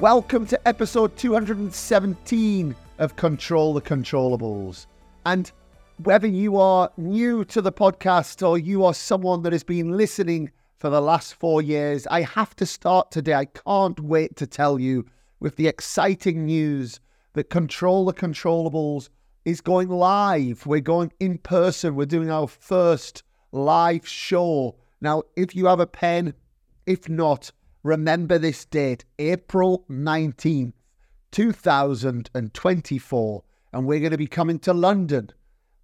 Welcome to episode 217 of Control the Controllables. And whether you are new to the podcast or you are someone that has been listening for the last four years, I have to start today. I can't wait to tell you with the exciting news that Control the Controllables is going live. We're going in person. We're doing our first live show. Now, if you have a pen, if not, remember this date, April 19th, 2024. And we're going to be coming to London.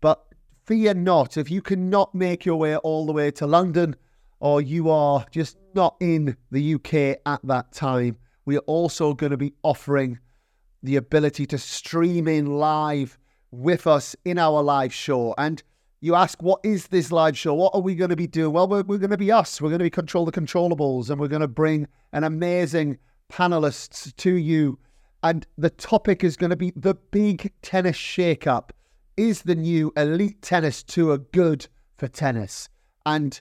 But fear not, if you cannot make your way all the way to London, or you are just not in the UK at that time, we are also going to be offering the ability to stream in live with us in our live show. And you ask, what is this live show? What are we going to be doing? Well, we're, we're going to be us. We're going to be Control the Controllables and we're going to bring an amazing panelists to you. And the topic is going to be the big tennis shake-up. Is the new Elite Tennis Tour good for tennis? And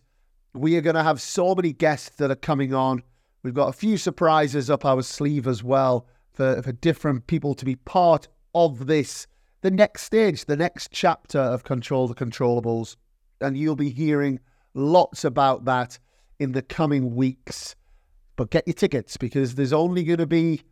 we are going to have so many guests that are coming on. We've got a few surprises up our sleeve as well for, for different people to be part of this the next stage, the next chapter of Control the Controllables. And you'll be hearing lots about that in the coming weeks. But get your tickets because there's only going to be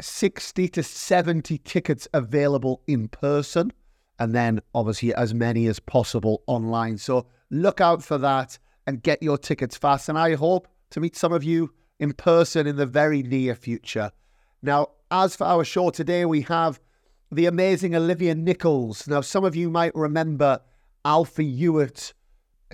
60 to 70 tickets available in person. And then obviously as many as possible online. So look out for that and get your tickets fast. And I hope to meet some of you in person in the very near future. Now, as for our show today, we have the amazing Olivia Nicholls. Now, some of you might remember Alfie Hewett,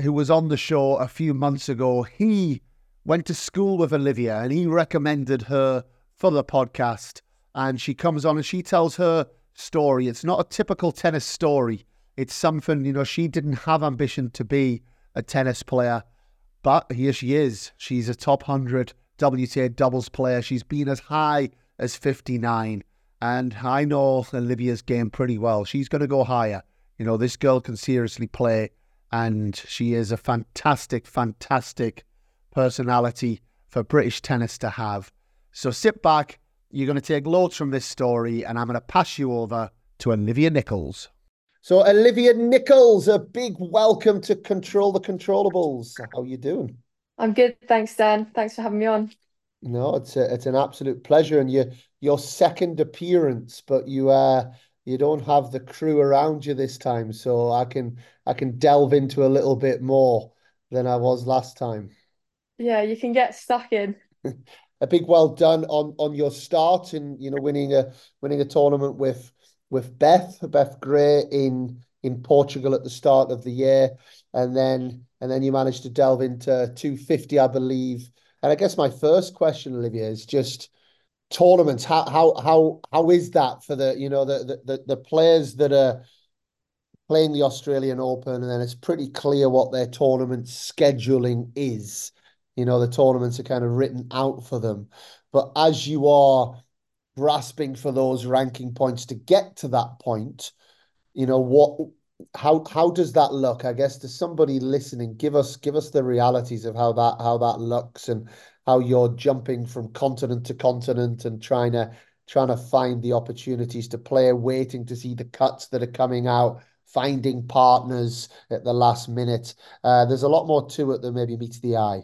who was on the show a few months ago. He went to school with Olivia and he recommended her for the podcast. And she comes on and she tells her story. It's not a typical tennis story. It's something, you know, she didn't have ambition to be a tennis player, but here she is. She's a top 100 WTA doubles player. She's been as high as 59. And I know Olivia's game pretty well. She's going to go higher. You know, this girl can seriously play, and she is a fantastic, fantastic personality for British tennis to have. So sit back. You're going to take loads from this story, and I'm going to pass you over to Olivia Nicholls. So, Olivia Nicholls, a big welcome to Control the Controllables. How are you doing? I'm good, thanks, Dan. Thanks for having me on. No, it's a, it's an absolute pleasure, and you your second appearance, but you uh you don't have the crew around you this time, so I can I can delve into a little bit more than I was last time. Yeah, you can get stuck in. a big well done on on your start and you know winning a winning a tournament with with Beth Beth Gray in in Portugal at the start of the year, and then and then you managed to delve into 250, I believe. And I guess my first question, Olivia, is just tournaments how how how how is that for the you know the the the players that are playing the Australian Open and then it's pretty clear what their tournament scheduling is. You know the tournaments are kind of written out for them. But as you are grasping for those ranking points to get to that point you know what how how does that look? I guess to somebody listening give us give us the realities of how that how that looks and how you're jumping from continent to continent and trying to trying to find the opportunities to play, waiting to see the cuts that are coming out, finding partners at the last minute. Uh, there's a lot more to it than maybe meets the eye.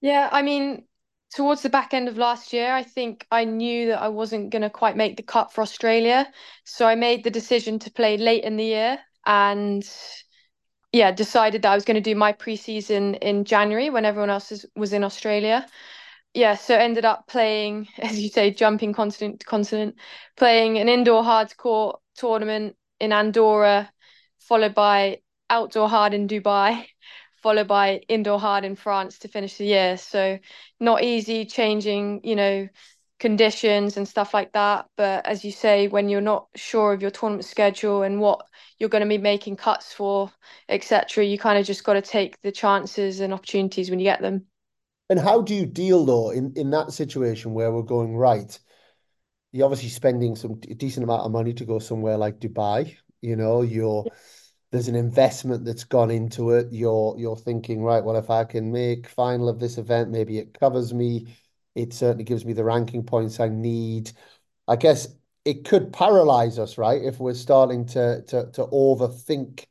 Yeah, I mean, towards the back end of last year, I think I knew that I wasn't going to quite make the cut for Australia. So I made the decision to play late in the year and yeah, decided that I was going to do my preseason in January when everyone else is, was in Australia. Yeah, so ended up playing, as you say, jumping continent to continent, playing an indoor hard court tournament in Andorra, followed by outdoor hard in Dubai, followed by indoor hard in France to finish the year. So not easy changing, you know, conditions and stuff like that. But as you say, when you're not sure of your tournament schedule and what you're going to be making cuts for, etc., you kind of just got to take the chances and opportunities when you get them. And how do you deal though in in that situation where we're going right? You're obviously spending some decent amount of money to go somewhere like Dubai. You know, you're there's an investment that's gone into it. You're you're thinking, right, well, if I can make final of this event, maybe it covers me It certainly gives me the ranking points I need. I guess it could paralyze us, right? If we're starting to to to overthink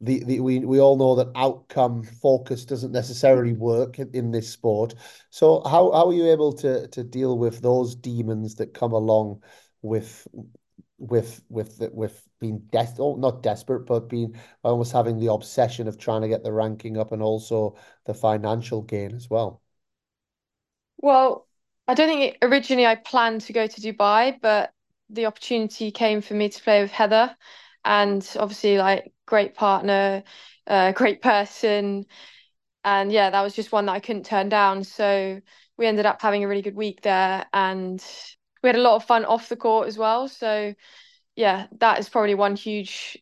the, the we we all know that outcome focus doesn't necessarily work in, in this sport. So how how are you able to to deal with those demons that come along with with with with being des oh, not desperate, but being almost having the obsession of trying to get the ranking up and also the financial gain as well? Well, I don't think it, originally I planned to go to Dubai, but the opportunity came for me to play with Heather, and obviously, like, great partner, uh, great person, and yeah, that was just one that I couldn't turn down. So we ended up having a really good week there, and we had a lot of fun off the court as well. So yeah, that is probably one huge,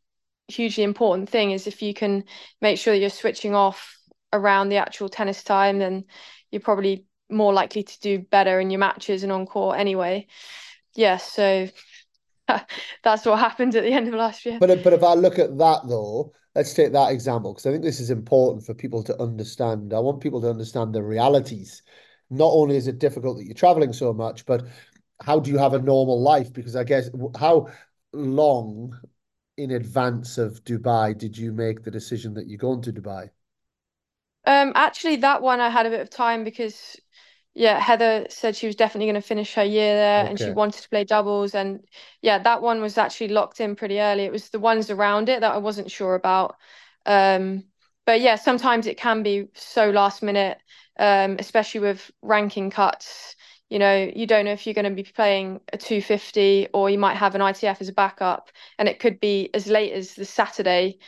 hugely important thing is if you can make sure that you're switching off around the actual tennis time, then you're probably more likely to do better in your matches and on court anyway. Yeah, so that's what happened at the end of last year. But but if I look at that though, let's take that example because I think this is important for people to understand. I want people to understand the realities. Not only is it difficult that you're traveling so much, but how do you have a normal life? Because I guess how long in advance of Dubai did you make the decision that you're going to Dubai? Um, actually, that one I had a bit of time because yeah, Heather said she was definitely going to finish her year there and she wanted to play doubles. And yeah, that one was actually locked in pretty early. It was the ones around it that I wasn't sure about. Um, but yeah, sometimes it can be so last minute, um, especially with ranking cuts. You know, you don't know if you're going to be playing a 250 or you might have an ITF as a backup. And it could be as late as the Saturday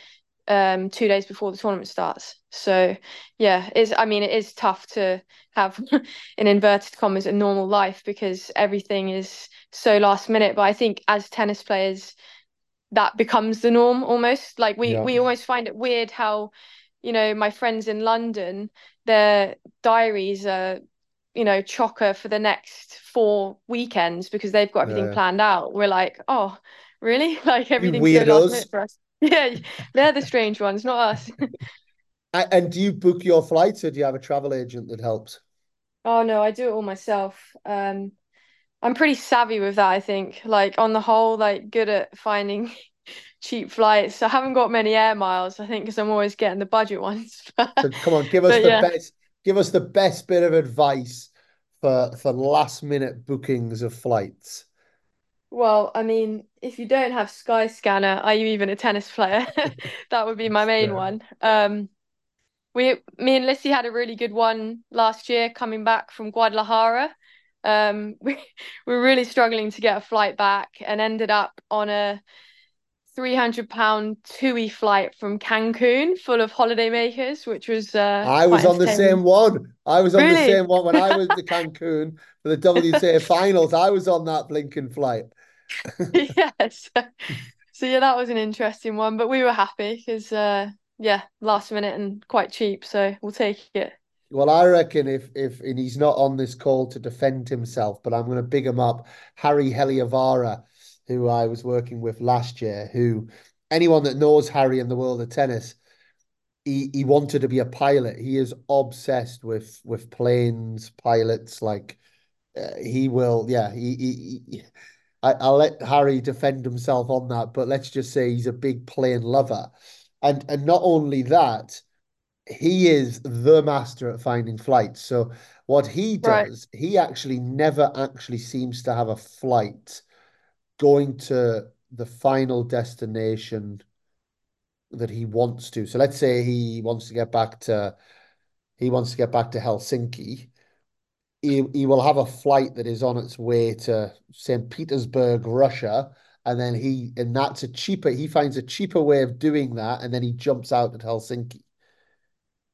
um, two days before the tournament starts. So yeah, it's I mean it is tough to have in inverted commas a normal life because everything is so last minute. But I think as tennis players, that becomes the norm almost. Like we yeah. we almost find it weird how, you know, my friends in London, their diaries are, you know, chocker for the next four weekends because they've got everything yeah. planned out. We're like, oh, really? Like everything's so last minute for us. Yeah, they're the strange ones, not us. and do you book your flights or do you have a travel agent that helps? Oh no, I do it all myself. Um, I'm pretty savvy with that, I think. Like on the whole, like good at finding cheap flights. I haven't got many air miles, I think, because I'm always getting the budget ones. so come on, give us the yeah. best give us the best bit of advice for for last minute bookings of flights. Well, I mean, if you don't have Skyscanner, are you even a tennis player? That would be my main one. Um, we, me and Lissy had a really good one last year coming back from Guadalajara. Um, we, we were really struggling to get a flight back and ended up on a 300 pound TUI flight from Cancun full of holidaymakers, which was uh, I was on the same one. I was on really? the same one when I was to Cancun for the WTA finals. I was on that blinking flight. yes. So yeah, that was an interesting one, but we were happy because uh, yeah, last minute and quite cheap, so we'll take it. Well, I reckon if if and he's not on this call to defend himself, but I'm going to big him up, Harri Heliövaara, who I was working with last year. Who anyone that knows Harri in the world of tennis, he he wanted to be a pilot. He is obsessed with with planes, pilots. Like uh, he will, yeah. He, he, he I, will let Harri defend himself on that, but let's just say he's a big plane lover, and and not only that, he is the master at finding flights. So what he does, right. he actually never actually seems to have a flight going to the final destination that he wants to. So let's say he wants to get back to he wants to get back to Helsinki he, he will have a flight that is on its way to St. Petersburg, Russia, and then he and that's a cheaper he finds a cheaper way of doing that, and then he jumps out at Helsinki.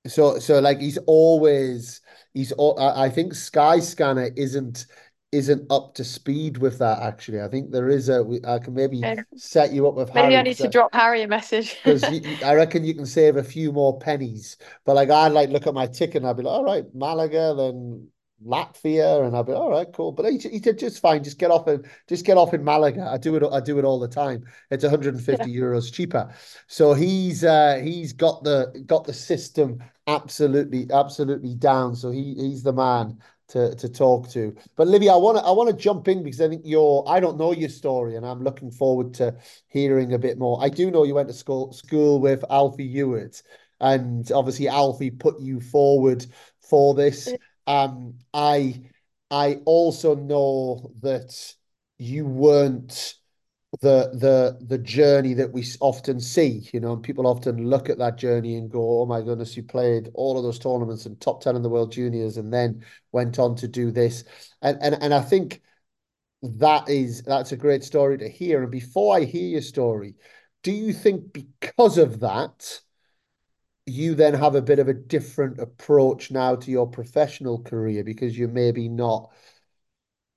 So so like he's always he's all, I think Skyscanner isn't isn't up to speed with that actually. I think there is a I can maybe set you up with maybe Harri I need to drop Harri a message because I reckon you can save a few more pennies. But like I'd like look at my ticket and I'd be like, all right, Malaga, then Latvia, and I'll be all right, cool. But he, he said just fine, just get off and just get off in Malaga. I do it, I do it all the time. It's 150 yeah. euros cheaper. So he's uh, he's got the got the system absolutely absolutely down. So he he's the man. to to talk to. But Livy, I want to I want to jump in because I think you're I don't know your story, and I'm looking forward to hearing a bit more. I do know you went to school school with Alfie Hewett, and obviously Alfie put you forward for this. Um, I I also know that you weren't the the the journey that we often see, you know, and people often look at that journey and go, "Oh my goodness, you played all of those tournaments and top ten in the world juniors, and then went on to do this." And and and I think that is that's a great story to hear. And before I hear your story, do you think because of that, you then have a bit of a different approach now to your professional career because you're maybe not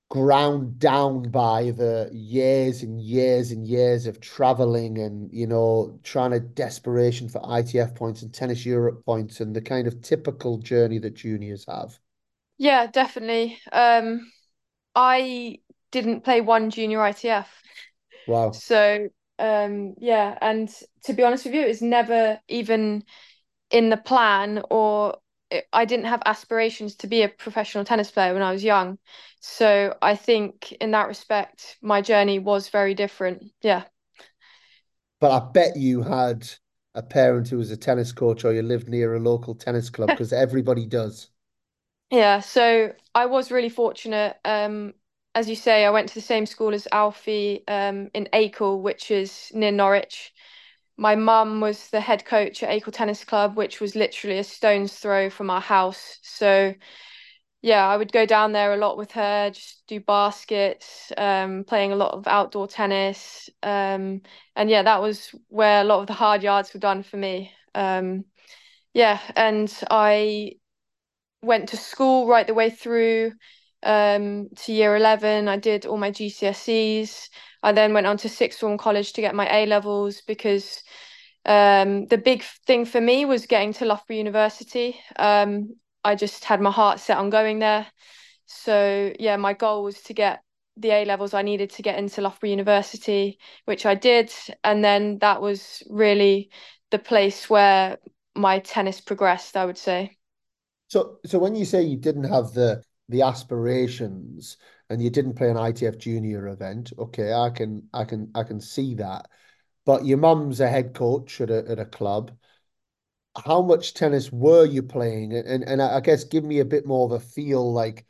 ground down by the years and years and years of traveling and you know trying to desperation for ITF points and tennis Europe points and the kind of typical journey that juniors have. Yeah, definitely. Um, I didn't play one junior ITF. Wow. So um, yeah, and to be honest with you, it's never even in the plan or I didn't have aspirations to be a professional tennis player when I was young. So I think in that respect, my journey was very different. Yeah. But I bet you had a parent who was a tennis coach or you lived near a local tennis club because everybody does. Yeah. So I was really fortunate. Um, as you say, I went to the same school as Alfie um, in Acle, which is near Norwich my mum was the head coach at Acle Tennis Club, which was literally a stone's throw from our house. So yeah, I would go down there a lot with her, just do baskets, um, playing a lot of outdoor tennis. Um, and yeah, that was where a lot of the hard yards were done for me. Um, yeah, and I went to school right the way through um, to year 11. I did all my GCSEs. I then went on to sixth form college to get my A levels because um, the big thing for me was getting to Loughborough University. Um, I just had my heart set on going there. So yeah, my goal was to get the A levels I needed to get into Loughborough University, which I did, and then that was really the place where my tennis progressed. I would say. So, so when you say you didn't have the the aspirations and you didn't play an ITF junior event, okay, I can I can I can see that. But your mum's a head coach at a at a club. How much tennis were you playing? And and I guess give me a bit more of a feel like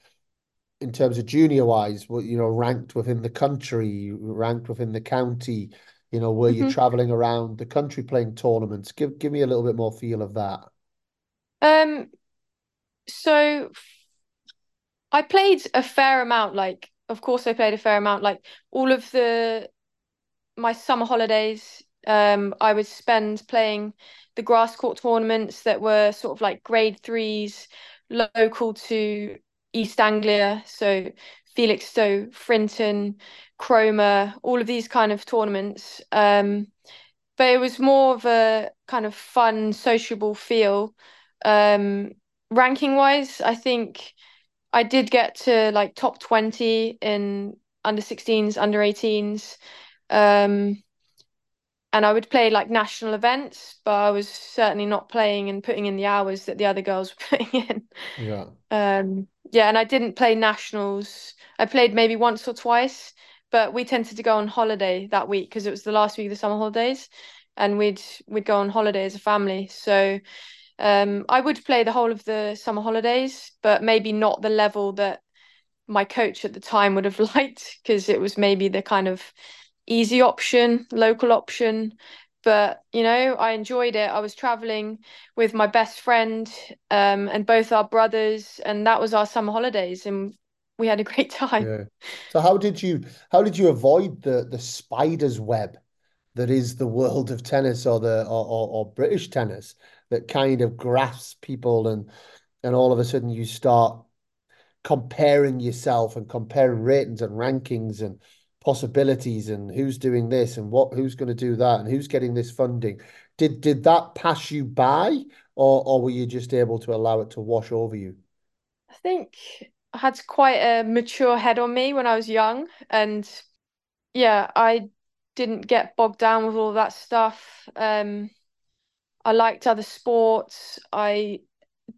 in terms of junior wise, what you know, ranked within the country, ranked within the county, you know, were mm-hmm. you traveling around the country playing tournaments? Give give me a little bit more feel of that. Um so I played a fair amount. Like, of course, I played a fair amount. Like all of the my summer holidays, um, I would spend playing the grass court tournaments that were sort of like grade threes, local to East Anglia. So Felixstowe, Frinton, Cromer, all of these kind of tournaments. Um, but it was more of a kind of fun, sociable feel. Um, ranking wise, I think I did get to like top 20 in under 16s, under 18s. Um, and I would play like national events, but I was certainly not playing and putting in the hours that the other girls were putting in. Yeah. Um, yeah, and I didn't play nationals. I played maybe once or twice, but we tended to go on holiday that week because it was the last week of the summer holidays, and we'd we'd go on holiday as a family. So um, I would play the whole of the summer holidays, but maybe not the level that my coach at the time would have liked because it was maybe the kind of easy option, local option. But you know, I enjoyed it. I was traveling with my best friend um, and both our brothers, and that was our summer holidays, and we had a great time. Yeah. So how did you how did you avoid the the spider's web that is the world of tennis or the or, or, or British tennis? That kind of grasps people and and all of a sudden you start comparing yourself and comparing ratings and rankings and possibilities and who's doing this and what who's going to do that and who's getting this funding. Did did that pass you by or or were you just able to allow it to wash over you? I think i had quite a mature head on me when i was young and yeah i didn't get bogged down with all that stuff. Um I liked other sports. I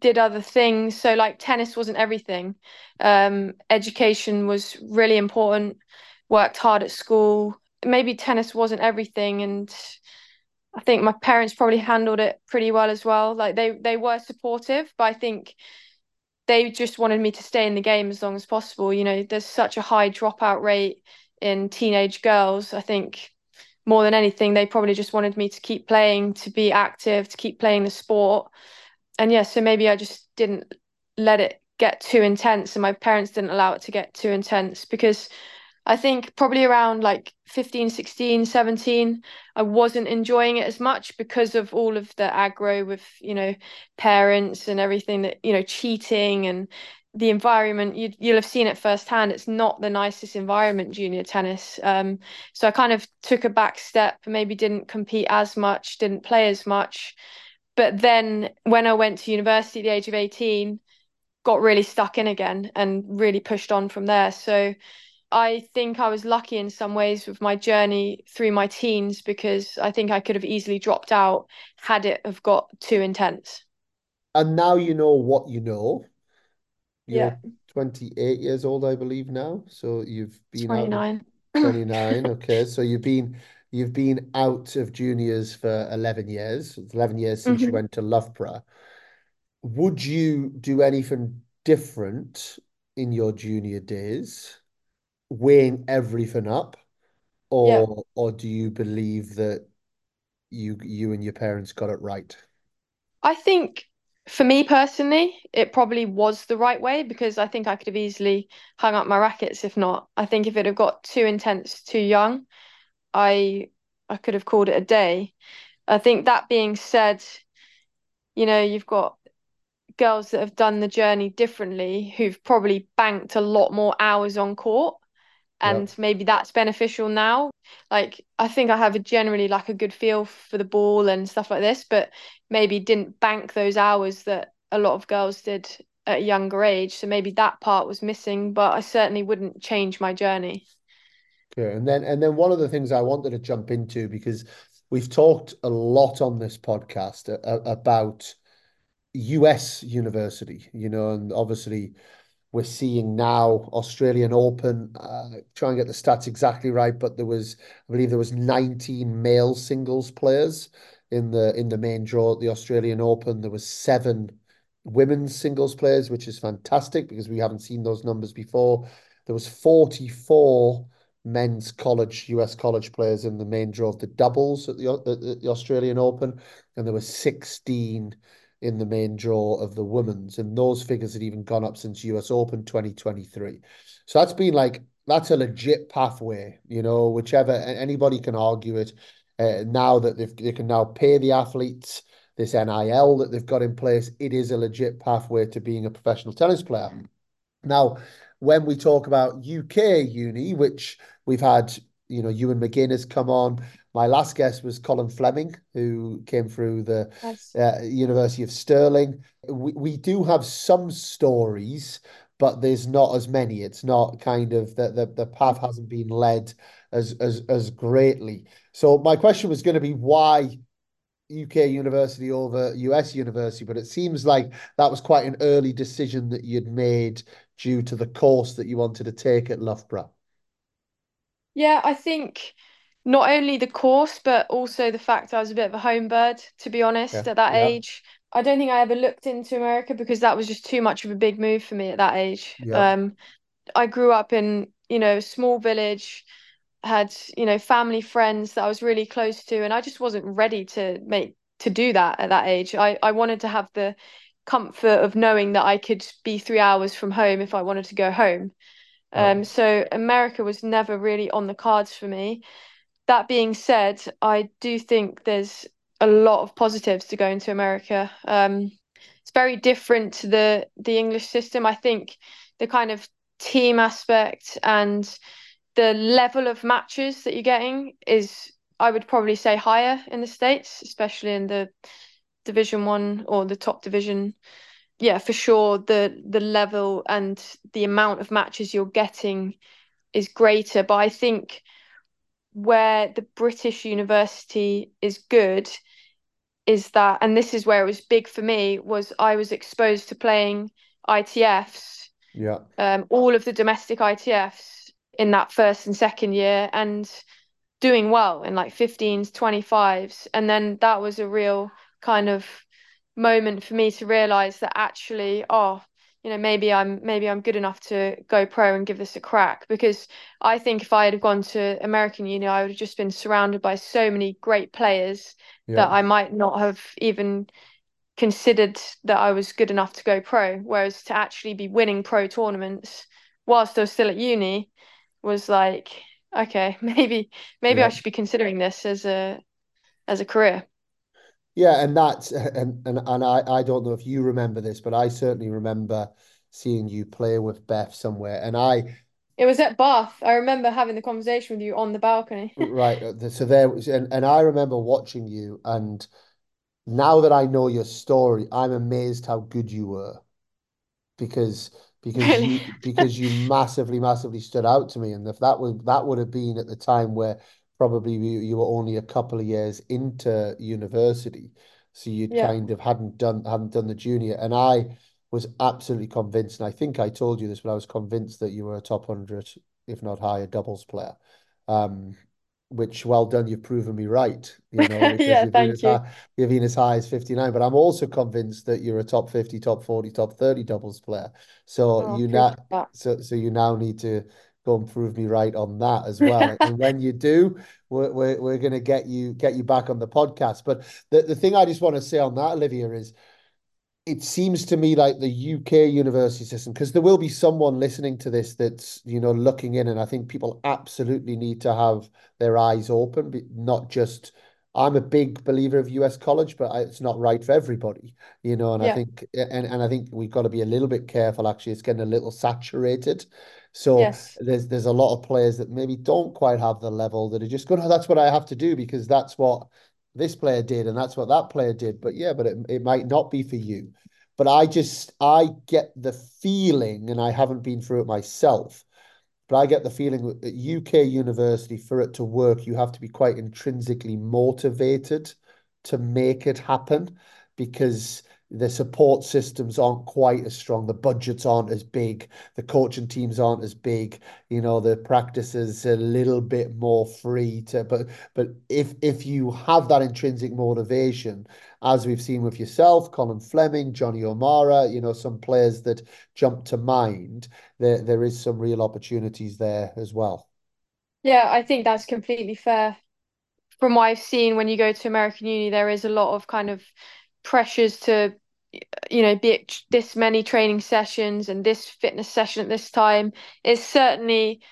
did other things. So like tennis wasn't everything. Um, education was really important. Worked hard at school. Maybe tennis wasn't everything, and I think my parents probably handled it pretty well as well. Like they they were supportive, but I think they just wanted me to stay in the game as long as possible. You know, there's such a high dropout rate in teenage girls. I think more than anything, they probably just wanted me to keep playing, to be active, to keep playing the sport. And yeah, so maybe I just didn't let it get too intense and my parents didn't allow it to get too intense because I think probably around like 15, 16, 17, I wasn't enjoying it as much because of all of the aggro with, you know, parents and everything that, you know, cheating and the environment. You, you'll have seen it firsthand. It's not the nicest environment, junior tennis. Um, so I kind of took a back step, maybe didn't compete as much, didn't play as much. But then when I went to university at the age of 18, got really stuck in again and really pushed on from there. So I think I was lucky in some ways with my journey through my teens because I think I could have easily dropped out had it have got too intense. And now you know what you know. Yeah, 28 years old, I believe now. So you've been out 29. 29. Okay. So you've been you've been out of juniors for 11 years. It's 11 years since you hmm went to Loughborough. Would you do anything different in your junior days, weighing everything up, Yeah. or or do you believe that you you and your parents got it right? I think for me personally, it probably was the right way because I think I could have easily hung up my rackets if not. I think if it had got too intense too young, I I could have called it a day. I think that being said, you know, you've got girls that have done the journey differently who've probably banked a lot more hours on court Yeah. and maybe that's beneficial now. Like I think I have a generally like a good feel for the ball and stuff like this, but maybe didn't bank those hours that a lot of girls did at a younger age. So maybe that part was missing, but I certainly wouldn't change my journey. Okay. And then and then one of the things I wanted to jump into because we've talked a lot on this podcast about US university, you know, and obviously we're seeing now Australian Open. Uh, try and get the stats exactly right, but there was, I believe, there was 19 male singles players in the in the main draw at the Australian Open. There was seven women's singles players, which is fantastic because we haven't seen those numbers before. There was 44 men's college US college players in the main draw of the doubles at the at the Australian Open, and there were 16 in the main draw of the women's, and those figures had even gone up since US Open 2023. So that's been like that's a legit pathway, you know, whichever anybody can argue it. Uh, now that they can now pay the athletes this NIL that they've got in place, it is a legit pathway to being a professional tennis player. Now, when we talk about UK uni, which we've had, you know, Ewan McGinn has come on. My last guest was Colin Fleming, who came through the uh, University of Stirling. We, we do have some stories, but there's not as many. It's not kind of the, the, the path hasn't been led as, as, as greatly. So my question was going to be why UK university over US university, but it seems like that was quite an early decision that you'd made due to the course that you wanted to take at Loughborough. Yeah, I think not only the course, but also the fact I was a bit of a home bird, to be Yeah, honest, at that yeah, age. I don't think I ever looked into America because that was just too much of a big move for me at that age. yeah, Um, I grew up in, you know, a small village, had, you know, family friends that I was really close to, and I just wasn't ready to make to do that at that age. I, I wanted to have the comfort of knowing that I could be three hours from home if I wanted to go home. Um, so America was never really on the cards for me. That being said, I do think there's a lot of positives to going to America. Um, it's very different to the the English system. I think the kind of team aspect and the level of matches that you're getting is, I would probably say, higher in the States, especially in the Division One or the top division. Yeah, for sure, the the level and the amount of matches you're getting is greater. But I think where the British university is good is that, and this is where it was big for me, was I was exposed to playing ITFs, Yeah. um, all of the domestic ITFs in that first and second year, and doing well in like 15s, 25s. And then that was a real kind of moment for me to realize that actually, oh, you know, maybe I'm maybe I'm good enough to go pro and give this a crack. Because I think if I had gone to American uni, I would have just been surrounded by so many great players Yeah. that I might not have even considered that I was good enough to go pro. Whereas to actually be winning pro tournaments whilst I was still at uni was like, okay, maybe maybe I should be considering this as a as a career. Yeah, and that's and and and I I don't know if you remember this, but I certainly remember seeing you play with Beth somewhere, and I It was at Bath. I remember having the conversation with you on the balcony. right uh, so there was and and I remember watching you, and now that I know your story, I'm amazed how good you were because because Really? you because you massively massively stood out to me, and if that was that would have been at the time where probably you, you were only a couple of years into university, so you'd Yeah. kind of hadn't done hadn't done the junior, and I was absolutely convinced, and I think I told you this, but I was convinced that you were a top hundred, if not higher, doubles player. Um, which well done, you've proven me right, You know, yeah, you've thank you. high, you've been as high as 59, but I'm also convinced that you're a top 50, top 40, top 30 doubles player. So Oh, you now that. so so you now need to go and prove me right on that as well. And when you do, we're we're, we're gonna get you get you back on the podcast. But the, the thing I just want to say on that, Olivia, is it seems to me like the UK university system, because there will be someone listening to this that's, you know, looking in, and I think people absolutely need to have their eyes open, but not just. I'm a big believer of US college, but I, it's not right for everybody, you know. And I think, and and I think we've got to be a little bit careful. Actually, it's getting a little saturated. So Yes. there's there's a lot of players that maybe don't quite have the level that are just going, oh, that's what I have to do because that's what this player did and that's what that player did. But yeah, but it, it might not be for you. But I just I get the feeling, and I haven't been through it myself, but I get the feeling that at UK university, for it to work, you have to be quite intrinsically motivated to make it happen because the support systems aren't quite as strong, the budgets aren't as big, the coaching teams aren't as big, you know, the practice is a little bit more free to but but if if you have that intrinsic motivation, as we've seen with yourself, Colin Fleming, Jonny O'Mara, you know, some players that jump to mind, there there is some real opportunities there as well. Yeah, I think that's completely fair. From what I've seen, when you go to American uni, there is a lot of kind of pressures to, you know, be at this many training sessions and this fitness session at this time. It's certainly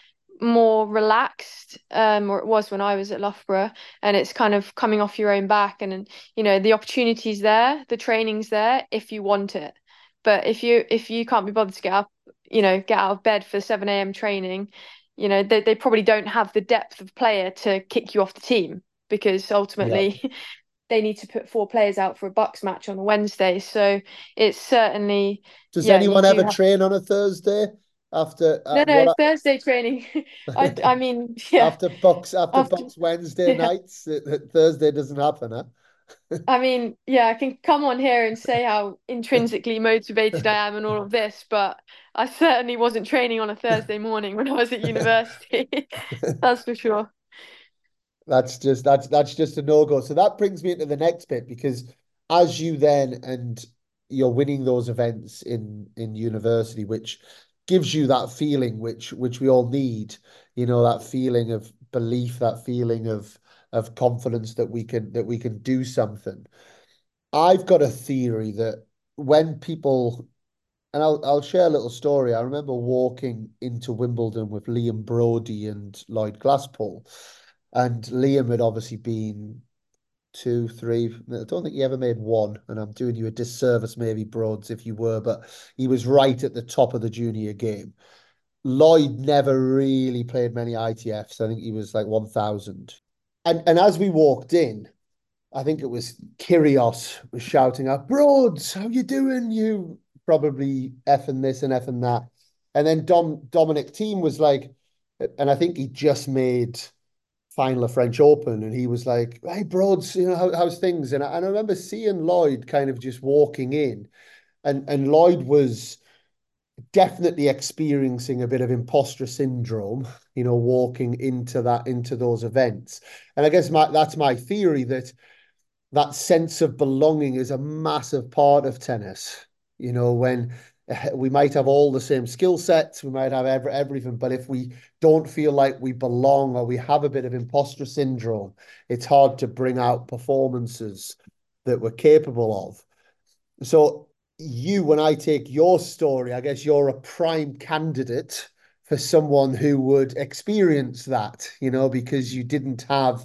more relaxed, um, or it was when I was at Loughborough, and it's kind of coming off your own back, and, and you know, the opportunity's there, the training's there if you want it. But if you if you can't be bothered to get up, you know, get out of bed for 7 a.m. training, you know, they, they probably don't have the depth of player to kick you off the team because Yeah. they need to put four players out for a BUCS match on a Wednesday. So it's certainly, Does yeah, anyone do ever have. train on a Thursday after No, uh, no, what Thursday training. I, I- I mean, yeah, after BUCS after after, BUCS Wednesday yeah. nights? Th- th- Thursday doesn't happen, huh? I mean, yeah, I can come on here and say how intrinsically motivated I am and all of this, but I certainly wasn't training on a Thursday morning when I was at university. That's for sure. That's just that's that's just a no-go. So that brings me into the next bit because as you then and you're winning those events in in university, which gives you that feeling which which we all need, you know, that feeling of belief, that feeling of of confidence that we can that we can do something. I've got a theory that when people and I'll I'll share a little story. I remember walking into Wimbledon with Liam Brody and Lloyd Glasspool, and Liam had obviously been two, three. I don't think he ever made one, and I'm doing you a disservice, maybe Broads, if you were, but he was right at the top of the junior game. Lloyd never really played many ITFs. I think he was like 1,000. And and as we walked in, I think it was Kyrgios was shouting out, Broads, how you doing? You probably effing this and effing that. And then Dom Dominic Thiem was like, and I think he just made final of French Open, and he was like, "Hey, Broads, you know how, how's things?" And I, and I remember seeing Lloyd kind of just walking in, and and Lloyd was definitely experiencing a bit of imposter syndrome, you know, walking into that into those events. And I guess my that's my theory that that sense of belonging is a massive part of tennis. You know, when we might have all the same skill sets, we might have every, everything, but if we don't feel like we belong or we have a bit of imposter syndrome, it's hard to bring out performances that we're capable of. So you, when I take your story, I guess you're a prime candidate for someone who would experience that, you know, because you didn't have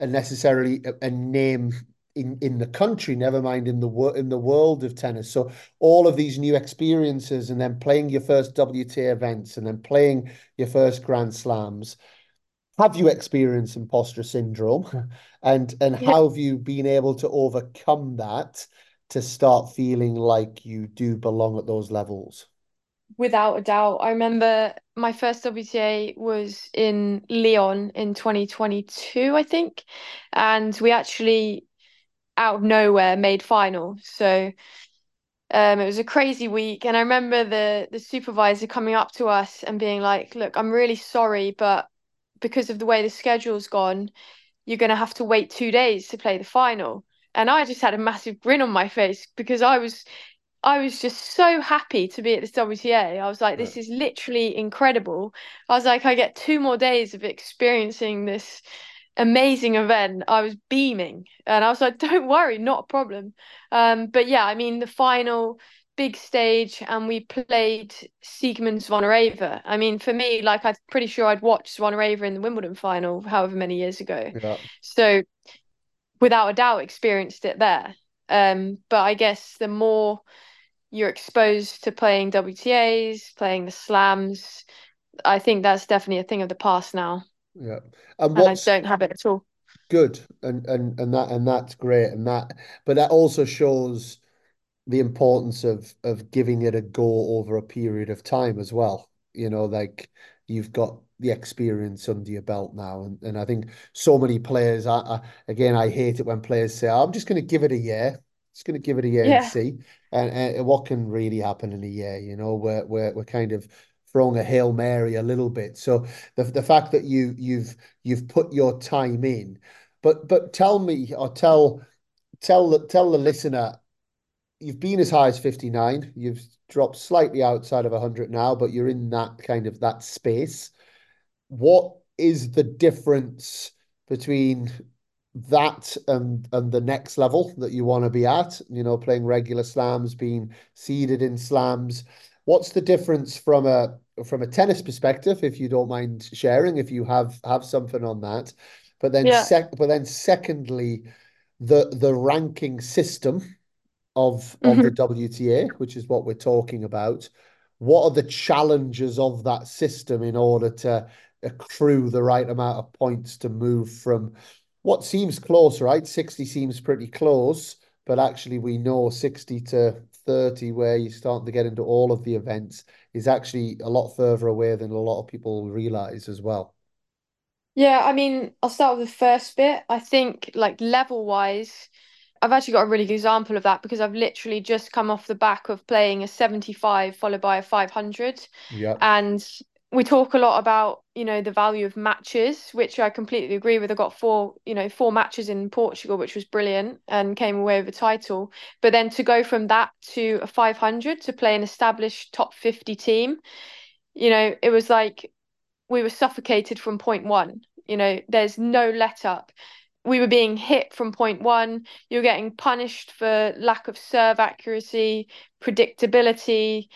a necessarily a, a name in in the country, never mind in the world in the world of tennis. So all of these new experiences, and then playing your first WTA events, and then playing your first Grand Slams. Have you experienced imposter syndrome, and and yeah. how have you been able to overcome that to start feeling like you do belong at those levels? Without a doubt. I remember my first WTA was in Lyon in 2022, I think. And we actually out of nowhere made final. So um, it was a crazy week. And I remember the the supervisor coming up to us and being like, look, I'm really sorry, but because of the way the schedule's gone, you're gonna have to wait two days to play the final. And I just had a massive grin on my face because I was I was just so happy to be at this WTA. I was like, this is literally incredible. I was like, I get two more days of experiencing this amazing event. I was beaming and I was like, don't worry, not a problem. Um, but yeah, I mean, the final big stage and we played Siegemund Zvonareva. I mean, for me, like, I'm pretty sure I'd watched Zvonareva in the Wimbledon final however many years ago. Yeah. So without a doubt experienced it there. Um, but I guess the more you're exposed to playing WTAs, playing the slams, I think that's definitely a thing of the past now. Yeah, and, and I don't have it at all. Good, and and and that and that's great, and that but that also shows the importance of of giving it a go over a period of time as well. You know, like you've got the experience under your belt now, and and I think so many players. I, I again, I hate it when players say, oh, "I'm just going to give it a year." Just going to give it a year yeah. and see, and, and what can really happen in a year. You know, we're we're we're kind of throwing a hail mary a little bit. So the the fact that you you've you've put your time in, but but tell me or tell tell the tell the listener, you've been as high as fifty nine. You've dropped slightly outside of hundred now, but you're in that kind of that space. What is the difference between that and and the next level that you want to be at you know playing regular slams being seeded in slams What's the difference from a from a tennis perspective, if you don't mind sharing, if you have have something on that? But then yeah. sec but then secondly, the the ranking system of of mm-hmm. the WTA, which is what we're talking about. What are the challenges of that system in order to accrue the right amount of points to move from what seems close, right? 60 seems pretty close, but actually we know 60 to 30 where you're starting to get into all of the events is actually a lot further away than a lot of people realize as well. Yeah, I mean, I'll start with the first bit. I think like level wise, I've actually got a really good example of that because I've literally just come off the back of playing a 75 followed by a 500. Yeah. And we talk a lot about you know the value of matches which i completely agree with. I got four you know four matches in portugal which was brilliant and came away with a title. But then to go from that to a 500 to play an established top 50 team you know it was like we were suffocated from point one. You know there's no let up. We were being hit from point one. You're getting punished for lack of serve accuracy predictability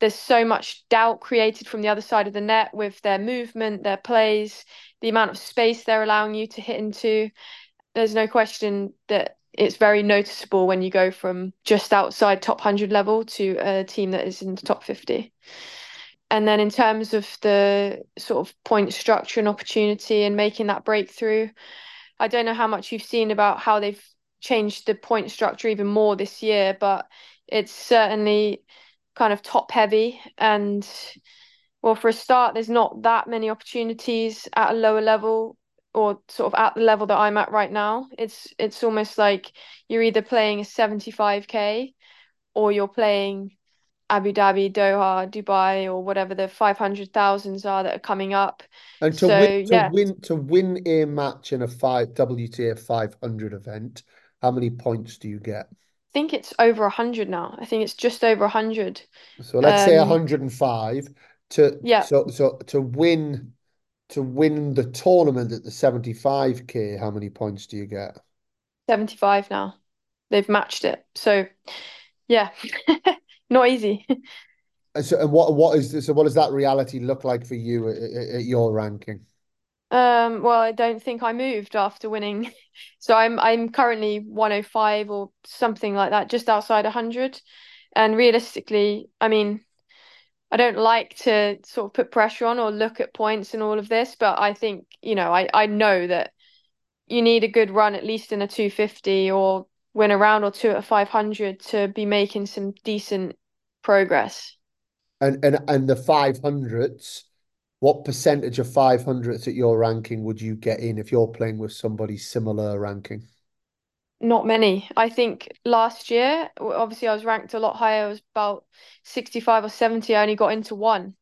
there's so much doubt created from the other side of the net with their movement, their plays, the amount of space they're allowing you to hit into. There's no question that it's very noticeable when you go from just outside top 100 level to a team that is in the top 50. And then in terms of the sort of point structure and opportunity and making that breakthrough, I don't know how much you've seen about how they've changed the point structure even more this year, but it's certainly kind of top heavy and well for a start there's not that many opportunities at a lower level or sort of at the level that I'm at right now. It's it's almost like you're either playing a 75k or you're playing Abu Dhabi, Doha, Dubai, or whatever the 500,000s are that are coming up. And to So win to yeah, win to win a match in a five WTA 500 event, how many points do you get? I think it's over 100 now. I think it's just over 100. So let's say Um, 105 to yeah, so so to win to win the tournament at the 75k, how many points do you get? 75 now. They've matched it. So yeah, not easy. And so and what what is so what does that reality look like for you at, at your ranking? Um, well, I don't think I moved after winning. So I'm I'm currently 105 or something like that, just outside 100. And realistically, I mean, I don't like to sort of put pressure on or look at points and all of this, but I think, you know, I, I know that you need a good run at least in a 250 or win a round or two at 500 to be making some decent progress. And and and the 500s, what percentage of 500s at your ranking would you get in if you're playing with somebody similar ranking? Not many. I think last year, obviously, I was ranked a lot higher. I was about 65 or 70. I only got into one.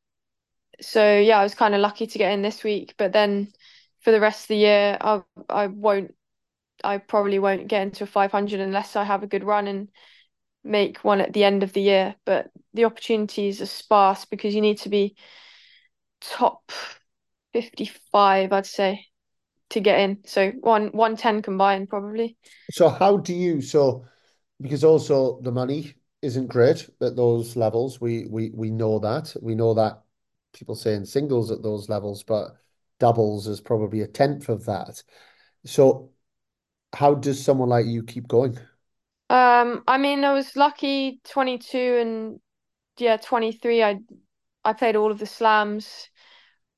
So yeah, I was kind of lucky to get in this week. But then for the rest of the year, I I won't. I probably won't get into a 500 unless I have a good run and make one at the end of the year. But the opportunities are sparse because you need to be top 55, I'd say, to get in. So one 110 combined probably. So how do you so because also the money isn't great at those levels. We we we know that. We know that people say in singles at those levels, but doubles is probably a tenth of that. So how does someone like you keep going? Um, I mean, I was lucky 22 and yeah, 23. I I played all of the slams,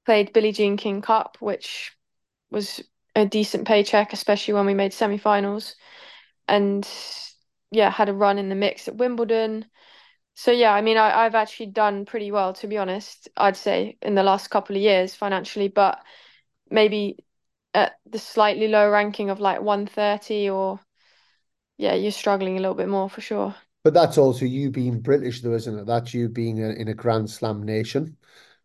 played Billie Jean King Cup, which was a decent paycheck, especially when we made semi-finals. And yeah, had a run in the mix at Wimbledon. So yeah, I mean, I, I've actually done pretty well, to be honest, I'd say in the last couple of years financially, but maybe at the slightly low ranking of like 130 or yeah, you're struggling a little bit more for sure. But that's also you being British, though, isn't it? That's you being a, in a Grand Slam nation,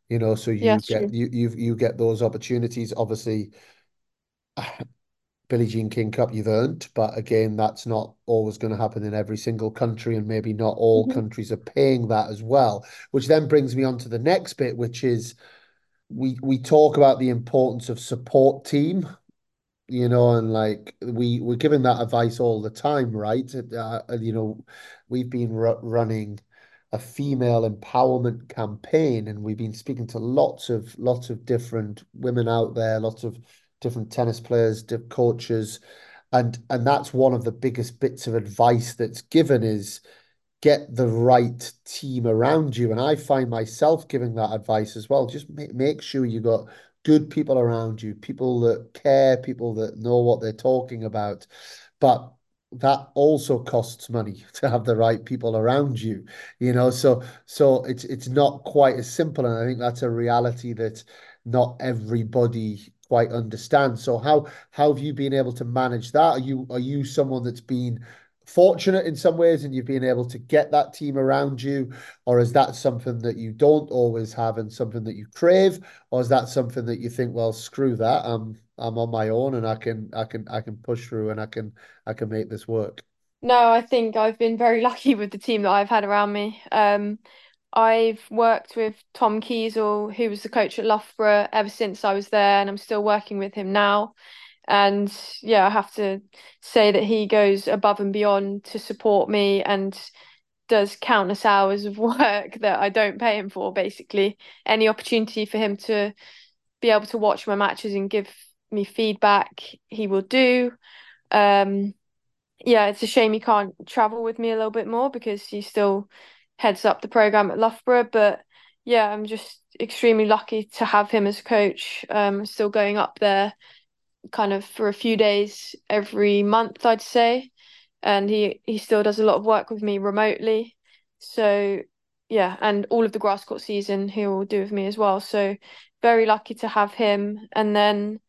you know. So you it's get true. you you you get those opportunities. Obviously, Billie Jean King Cup you've earned, but again, that's not always going to happen in every single country, and maybe not all hmm countries are paying that as well. Which then brings me on to the next bit, which is we we talk about the importance of support team you know, and like we we're giving that advice all the time, right? Uh, you know, we've been ru running a female empowerment campaign, and we've been speaking to lots of lots of different women out there, lots of different tennis players, coaches, and and that's one of the biggest bits of advice that's given is get the right team around you. And I find myself giving that advice as well. Just make, make sure you got good people around you, people that care, people that know what they're talking about. But that also costs money to have the right people around you, you know. So so it's it's not quite as simple. And I think that's a reality that not everybody quite understands. So how how have you been able to manage that? Are you are you someone that's been fortunate in some ways and you've been able to get that team around you? Or is that something that you don't always have and something that you crave? Or is that something that you think, well, screw that, I'm I'm on my own and I can I can I can push through and I can I can make this work. No, I think I've been very lucky with the team that I've had around me. Um, I've worked with Tom Kiesel, who was the coach at Loughborough ever since I was there, and I'm still working with him now. And yeah, I have to say that he goes above and beyond to support me and does countless hours of work that I don't pay him for, basically. Any opportunity for him to be able to watch my matches and give me feedback, he will do. Um, yeah, it's a shame he can't travel with me a little bit more because he still heads up the program at Loughborough. But yeah, I'm just extremely lucky to have him as coach. Um, still going up there kind of for a few days every month, I'd say. And he he still does a lot of work with me remotely. So yeah, and all of the grass court season he will do with me as well. So very lucky to have him. And then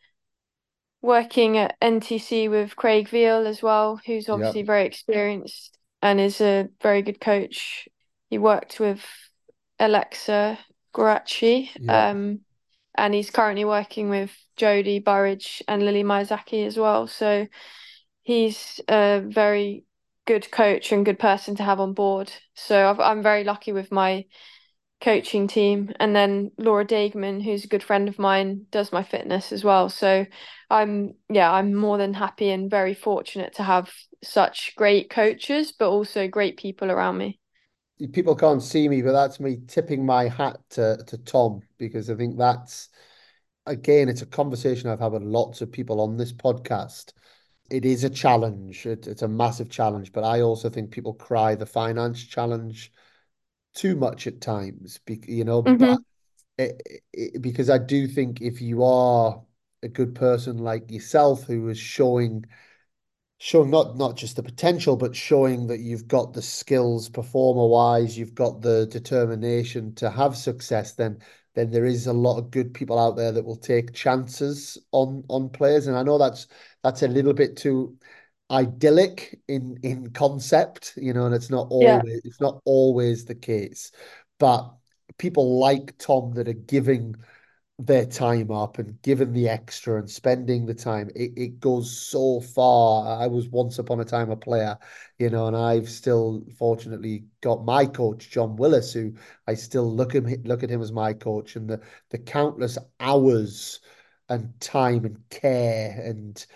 working at NTC with Craig Veal as well, who's obviously Yep. very experienced and is a very good coach. He worked with Alexa Guarachi, Yep. um, and he's currently working with Jodie Burrage and Lily Miyazaki as well. So he's a very good coach and good person to have on board. So I've, I'm very lucky with my coaching team. And then Laura Dageman, who's a good friend of mine, does my fitness as well. So I'm, yeah, I'm more than happy and very fortunate to have such great coaches, but also great people around me. People can't see me, but that's me tipping my hat to, to Tom because I think that's, again, it's a conversation I've had with lots of people on this podcast. It is a challenge. It, it's a massive challenge, but I also think people cry the finance challenge too much at times, you know, but hmm it, it, because I do think if you are a good person like yourself who is showing showing not not just the potential, but showing that you've got the skills performer wise, you've got the determination to have success, then then there is a lot of good people out there that will take chances on on players. And I know that's that's a little bit too idyllic in in concept, you know, and it's not Yeah. always it's not always the case. But people like Tom that are giving their time up and giving the extra and spending the time, it, it goes so far. I was once upon a time a player, you know, and I've still fortunately got my coach, John Willis, who I still look him look at him as my coach and the the countless hours and time and care and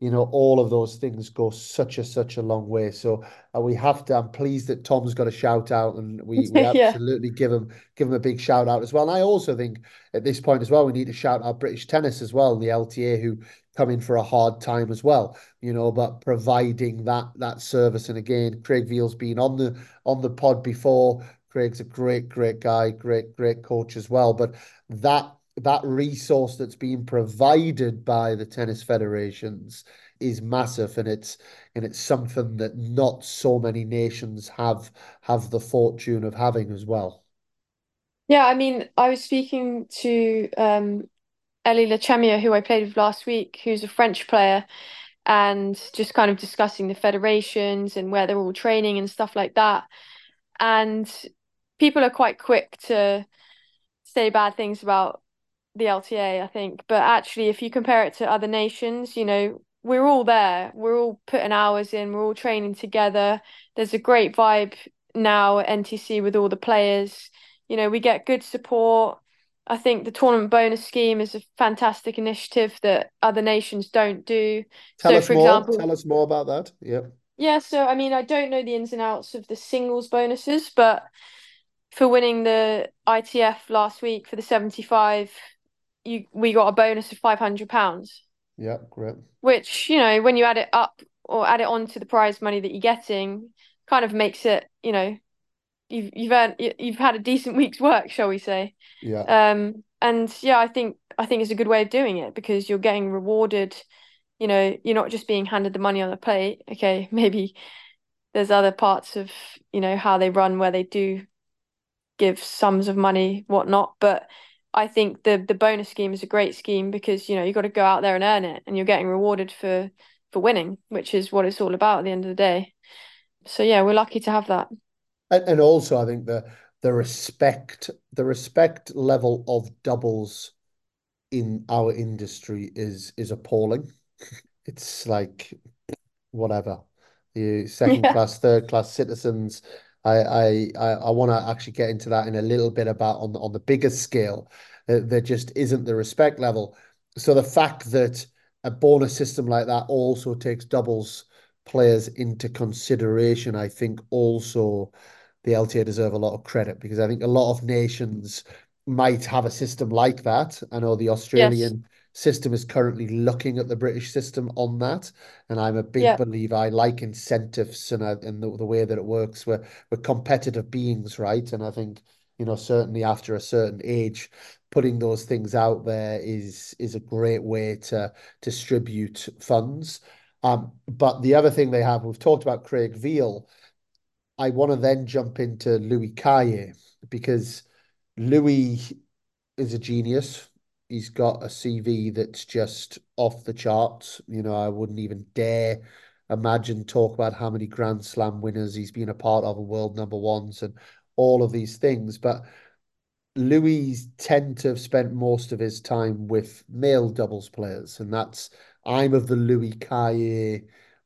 you know, all of those things go such a such a long way. So uh, we have to. I'm pleased that Tom's got a shout out, and we we Yeah. absolutely give him give him a big shout out as well. And I also think at this point as well, we need to shout out British tennis as well, and the LTA who come in for a hard time as well. You know, but providing that that service. And again, Craig Veal's been on the on the pod before. Craig's a great, great guy, great, great coach as well. But that that resource that's being provided by the tennis federations is massive and it's and it's something that not so many nations have have the fortune of having as well. Yeah, I mean, I was speaking to um, Ellie Lechemia, who I played with last week, who's a French player, and just kind of discussing the federations and where they're all training and stuff like that. And people are quite quick to say bad things about the LTA, I think. But actually, if you compare it to other nations, you know, we're all there. We're all putting hours in. We're all training together. There's a great vibe now at NTC with all the players. You know, we get good support. I think the tournament bonus scheme is a fantastic initiative that other nations don't do. Tell So, us for more. example, Tell us more about that. Yeah. yeah, so I mean, I don't know the ins and outs of the singles bonuses, but for winning the ITF last week for the 75, you we got a bonus of 500 pounds, Yeah, Great. which, you know, when you add it up or add it on to the prize money that you're getting, kind of makes it, you know, you've you've earned you've had a decent week's work, shall we say. Yeah. Um, and yeah, I think I think it's a good way of doing it because you're getting rewarded, you know, you're not just being handed the money on the plate. Okay, maybe there's other parts of, you know, how they run where they do give sums of money, whatnot. But I think the the bonus scheme is a great scheme because you know you got to go out there and earn it, and you're getting rewarded for for winning, which is what it's all about at the end of the day. So yeah, we're lucky to have that. And, and also, I think the the respect the respect level of doubles in our industry is is appalling. It's like whatever. The second Yeah. class, third class citizens. I I I, I want to actually get into that in a little bit about on the on the bigger scale. Uh, there just isn't the respect level. So the fact that a bonus system like that also takes doubles players into consideration, I think also the LTA deserve a lot of credit because I think a lot of nations might have a system like that. I know the. Australian system is currently looking at the British system on that. And I'm a big Yeah. believer. I like incentives and, I, and the, the way that it works. We're, we're competitive beings, right? And I think, you know, certainly after a certain age, putting those things out there is is a great way to distribute funds. Um, but the other thing they have, we've talked about Craig Veal. I want to then jump into Louis Cayer because Louis is a genius. He's got a CV that's just off the charts. You know, I wouldn't even dare imagine talk about how many Grand Slam winners he's been a part of and world number ones and all of these things. But Louis tend to have spent most of his time with male doubles players, and that's I'm of the Louis Cayer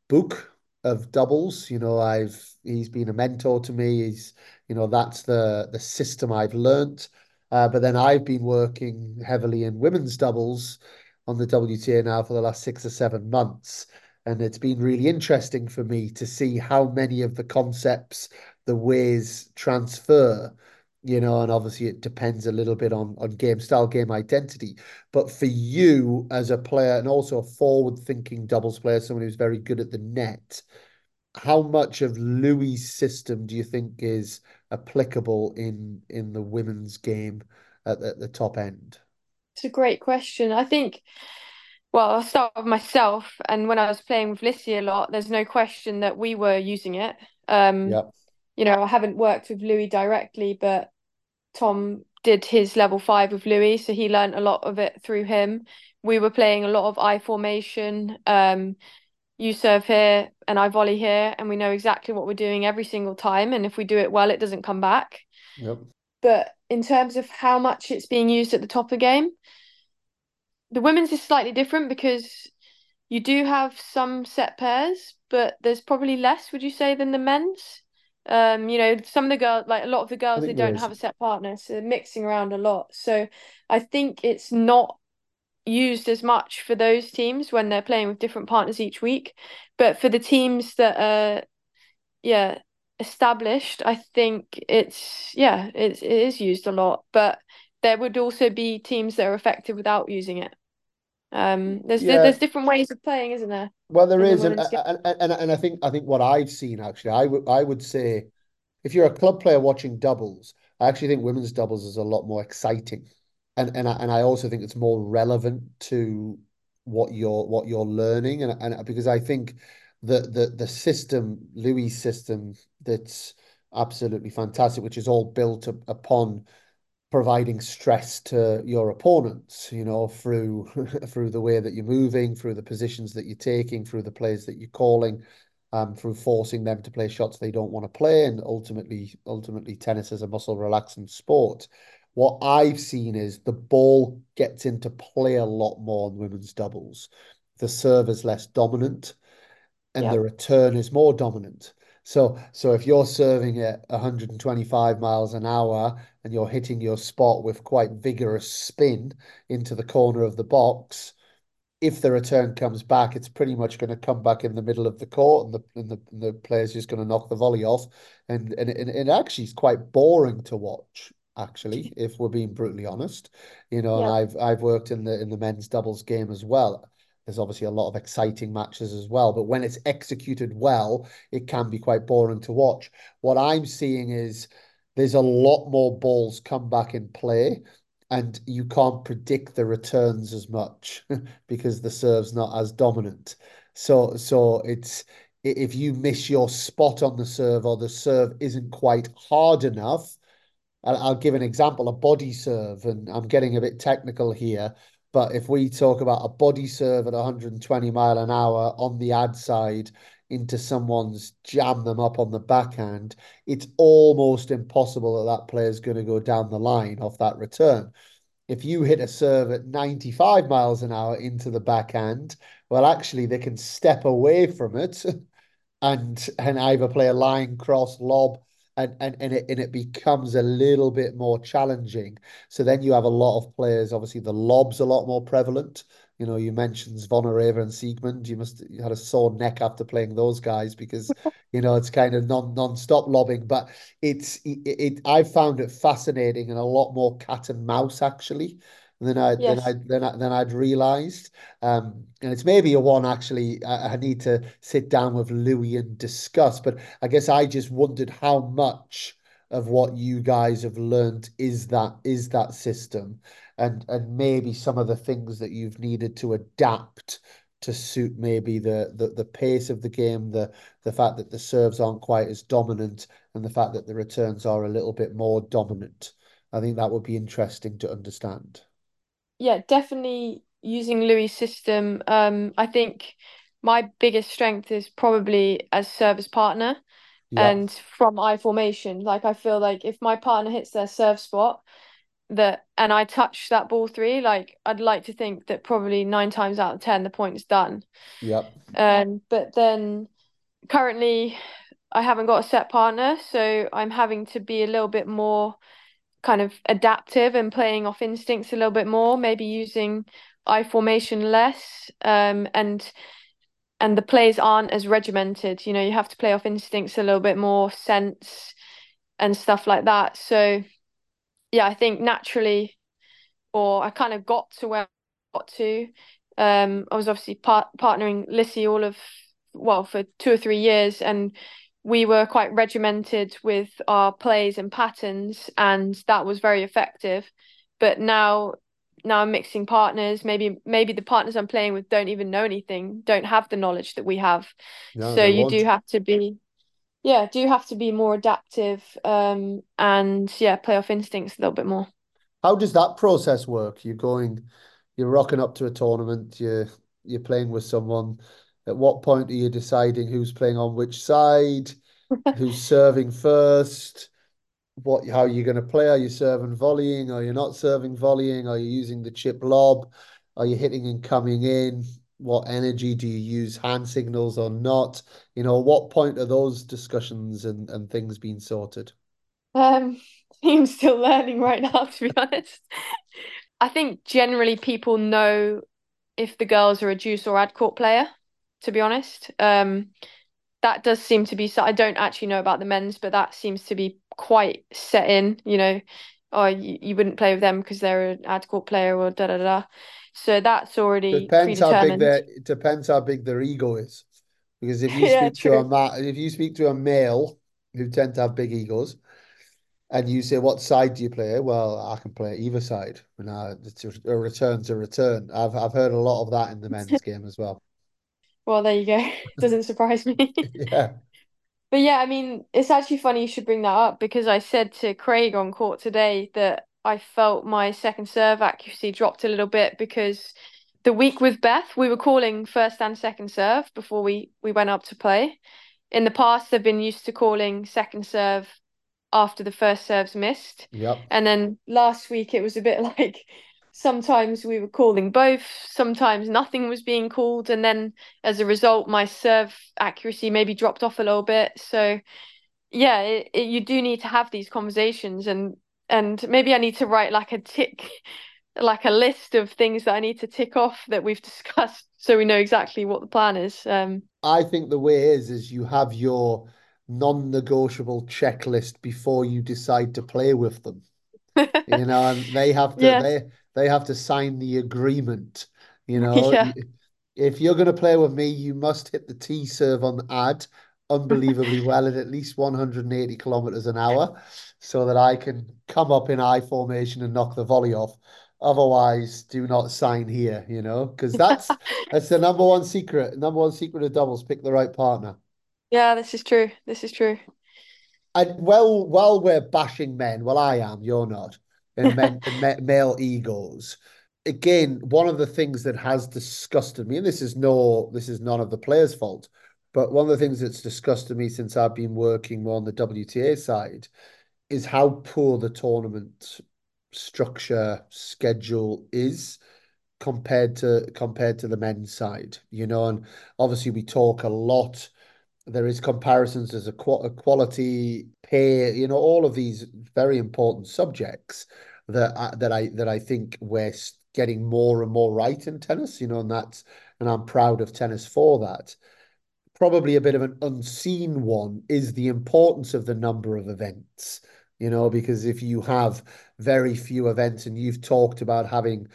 book of doubles. You know, I've he's been a mentor to me. He's you know that's the the system I've learnt. Uh, but then I've been working heavily in women's doubles on the WTA now for the last six or seven months. And it's been really interesting for me to see how many of the concepts, the ways transfer, you know, and obviously it depends a little bit on, on game style, game identity. But for you as a player and also a forward thinking doubles player, someone who's very good at the net, how much of Louis' system do you think is applicable in in the women's game at, at the top end? It's a great question. I think, well, I'll start with myself. And when I was playing with Lissy a lot, there's no question that we were using it. Um, Yep. you know, I haven't worked with Louis directly, but Tom did his level five with Louis, so he learned a lot of it through him. We were playing a lot of I formation. Um, you serve here and I volley here, and we know exactly what we're doing every single time. And if we do it well, it doesn't come back. Yep. But in terms of how much it's being used at the top of the game, the women's is slightly different because you do have some set pairs, but there's probably less, would you say, than the men's? Um, you know, some of the girls, like a lot of the girls, they don't is. have a set partner, so they're mixing around a lot. So I think it's not used as much for those teams when they're playing with different partners each week. But for the teams that are, yeah, established, I think it's yeah, it's it is used a lot. But there would also be teams that are effective without using it. Um, there's Yeah, there's different ways of playing, isn't there, well, there is, and and and, and I think I think what I've seen actually, I would I would say if you're a club player watching doubles, I actually think women's doubles is a lot more exciting, and and I, and I also think it's more relevant to what you're what you're learning, and and because I think the the the system, Louis' system, that's absolutely fantastic, which is all built up upon providing stress to your opponents, you know, through through the way that you're moving, through the positions that you're taking, through the plays that you're calling, um, through forcing them to play shots they don't want to play, and ultimately, ultimately, tennis is a muscle relaxing sport. What I've seen is the ball gets into play a lot more in women's doubles. The serve is less dominant and the return is more dominant. So, so if you're serving at 125 miles an hour and you're hitting your spot with quite vigorous spin into the corner of the box, if the return comes back, it's pretty much going to come back in the middle of the court, and the and the, and the player's just going to knock the volley off, and and and it actually is quite boring to watch. Actually, if we're being brutally honest, you know, and I've I've worked in the in the men's doubles game as well. There's obviously a lot of exciting matches as well, but when it's executed well, it can be quite boring to watch. What I'm seeing is there's a lot more balls come back in play, and you can't predict the returns as much because the serve's not as dominant. So so it's if you miss your spot on the serve or the serve isn't quite hard enough, I'll, give an example, a body serve, and I'm getting a bit technical here, but if we talk about a body serve at 120 mile an hour on the ad side into someone's jam them up on the backhand, it's almost impossible that that player's going to go down the line off that return. If you hit a serve at 95 miles an hour into the backhand, well, actually, they can step away from it and and either play a line cross lob and and and it and it becomes a little bit more challenging. So then you have a lot of players. Obviously, the lob's a lot more prevalent. You know, you mentioned Zvonareva and Siegemund. You must you had a sore neck after playing those guys because you know it's kind of non non-stop lobbing. But it's it, it I found it fascinating and a lot more cat and mouse actually than I than I than I than I'd realized. Um, and it's maybe a one actually I, I need to sit down with Louis and discuss. But I guess I just wondered how much of what you guys have learned is that is that system, and and maybe some of the things that you've needed to adapt to suit maybe the the, the pace of the game, the the fact that the serves aren't quite as dominant, and the fact that the returns are a little bit more dominant. I think that would be interesting to understand. Yeah, definitely using Louis' system. Um, I think my biggest strength is probably as service partner Yeah, and from I formation. Like I feel like if my partner hits their serve spot, that and I touch that ball three, like I'd like to think that probably nine times out of ten the point is done. Yep. Um, but then currently I haven't got a set partner, so I'm having to be a little bit more kind of adaptive and playing off instincts a little bit more, maybe using I formation less. Um, and and the plays aren't as regimented. You know, you have to play off instincts a little bit more, sense and stuff like that. So yeah, I think naturally, or I kind of got to where I got to. Um, I was obviously part partnering Lissy all of well for two or three years, and we were quite regimented with our plays and patterns, and that was very effective. But now, now I'm mixing partners. Maybe maybe the partners I'm playing with don't even know anything, don't have the knowledge that we have. no, So you do won't. have to be yeah, do have to be more adaptive, um, and yeah, play off instincts a little bit more. How does that process work? You're going, you're rocking up to a tournament, you're you're playing with someone. At what point are you deciding who's playing on which side, who's serving first? what how are you're going to play. Are you serving volleying? Are you not serving volleying? Are you using the chip lob? Are you hitting and coming in? What energy do you use hand signals or not? You know, what point are those discussions and, and things being sorted? Um, I'm still learning right now, to be honest. I think generally people know if the girls are a juice or ad court player, to be honest. Um, that does seem to be so I don't actually know about the men's, but that seems to be quite set in, you know, or you, you wouldn't play with them because they're an ad court player or da da da. So that's already Depends how big their it depends how big their ego is. Because if you Yeah, speak to a ma if you speak to a male who tend to have big egos, and you say, "What side do you play?" Well, I can play either side. And uh, it's a, a return's a return. I've I've heard a lot of that in the men's game as well. Well, there you go. Doesn't surprise me. Yeah, But yeah, I mean, it's actually funny you should bring that up because I said to Craig on court today that I felt my second serve accuracy dropped a little bit because the week with Beth, we were calling first and second serve before we we went up to play. In the past, they've been used to calling second serve after the first serve's missed. yep. And then last week it was a bit like sometimes we were calling both, sometimes nothing was being called, and then as a result, my serve accuracy maybe dropped off a little bit. So yeah, it, it, you do need to have these conversations and and maybe I need to write like a tick like a list of things that I need to tick off that we've discussed so we know exactly what the plan is. Um I think the way is is you have your non-negotiable checklist before you decide to play with them. You know, and they have to yeah. they they have to sign the agreement. You know, Yeah. if you're going to play with me, you must hit the T serve on the ad unbelievably well at at least 180 kilometers an hour, so that I can come up in I formation and knock the volley off. Otherwise, do not sign here. You know, because that's that's the number one secret. Number one secret of doubles: pick the right partner. Yeah, this is true. This is true. And well, while we're bashing men, well, I am, you're not, and men, male egos. Again, one of the things that has disgusted me, and this is no, this is none of the players' fault, but one of the things that's disgusted me since I've been working more on the WTA side is how poor the tournament structure schedule is compared to compared to the men's side, you know, and obviously we talk a lot there is comparisons as a, qu a quality pay, you know, all of these very important subjects that I, that I that I think we're getting more and more right in tennis, you know, and that's and I'm proud of tennis for that. Probably a bit of an unseen one is the importance of the number of events, you know, because if you have very few events and you've talked about having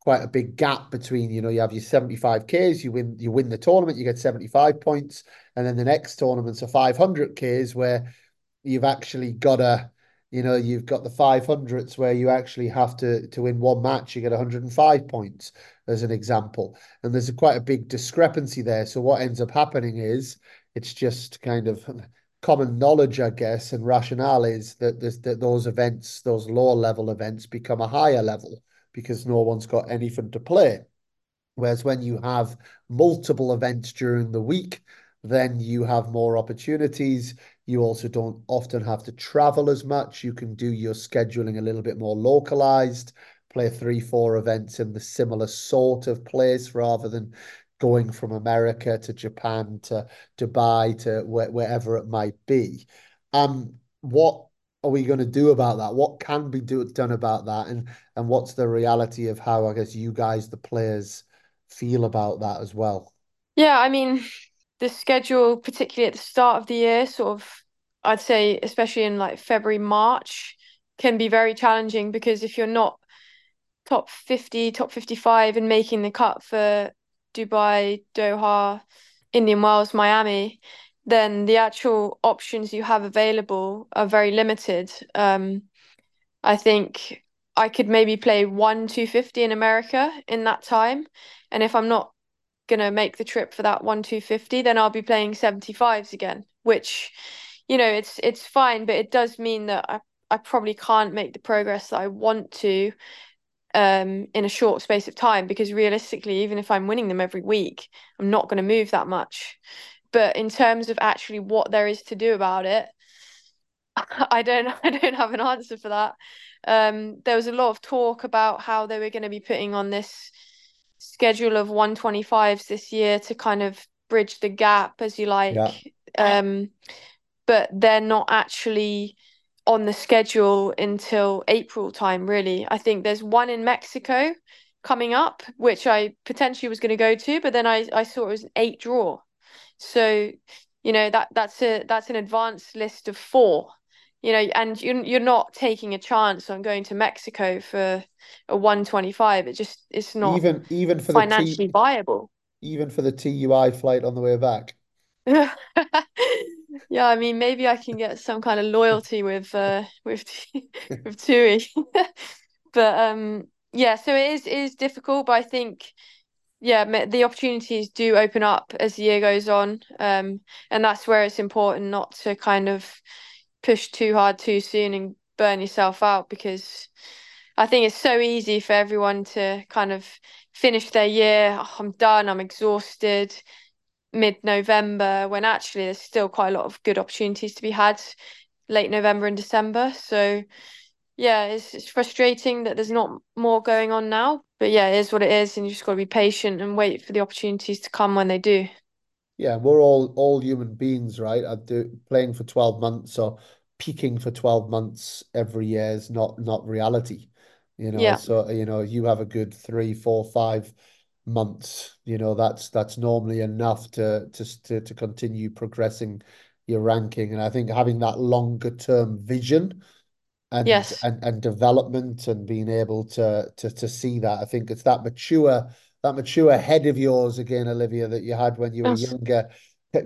quite a big gap between, you know, you have your 75Ks, you win you win the tournament, you get 75 points, and then the next tournaments are 500Ks where you've actually got a, you know, you've got the 500s where you actually have to to win one match, you get 105 points as an example. And there's a, quite a big discrepancy there. So what ends up happening is it's just kind of common knowledge, I guess, and rationale is that, that those events, those lower level events become a higher level because no one's got anything to play. Whereas when you have multiple events during the week, then you have more opportunities. You also don't often have to travel as much. You can do your scheduling a little bit more localized, play three, four events in the similar sort of place rather than going from America to Japan to Dubai to wh- wherever it might be. Um, what are we going to do about that? What can be do, done about that? And and what's the reality of how I guess you guys, the players, feel about that as well? Yeah, I mean, the schedule, particularly at the start of the year, sort of, I'd say, especially in like February, March, can be very challenging because if you're not top 50, top 55 and making the cut for Dubai, Doha, Indian Wells, Miami, then the actual options you have available are very limited. Um, I think I could maybe play one 250 in America in that time. And if I'm not gonna make the trip for that one 250, then I'll be playing 75s again, which, you know, it's it's fine, but it does mean that I, I probably can't make the progress that I want to um in a short space of time because realistically even if I'm winning them every week I'm not going to move that much. But in terms of actually what there is to do about it I don't I don't have an answer for that. Um there was a lot of talk about how they were going to be putting on this schedule of 125s this year to kind of bridge the gap as you like. Yeah. um but they're not actually on the schedule until April time, really. I think there's one in Mexico coming up, which I potentially was going to go to, but then I, I saw it was an eight draw. So, you know, that that's a that's an advanced list of four. You know, and you're you're not taking a chance on going to Mexico for a 125. It just it's not Even even for the financially T viable. even for the TUI flight on the way back. Yeah, I mean, maybe I can get some kind of loyalty with uh with with TUI. But um yeah, so it is is difficult, but I think yeah, the opportunities do open up as the year goes on. Um and that's where it's important not to kind of push too hard too soon and burn yourself out because I think it's so easy for everyone to kind of finish their year, "Oh, I'm done, I'm exhausted mid-November when actually there's still quite a lot of good opportunities to be had late November and December. So yeah, it's it's frustrating that there's not more going on now. But yeah, it is what it is, and you just got to be patient and wait for the opportunities to come when they do. Yeah, we're all all human beings, right? I do playing for 12 months or peaking for 12 months every year is not not reality. You know, Yeah. so you know, you have a good three, four, five months, you know, that's that's normally enough to to to, to continue progressing your ranking. And I think having that longer term vision and Yes. and and development and being able to to to see that. I think it's that mature that mature head of yours again, Olivia, that you had when you were Yes. younger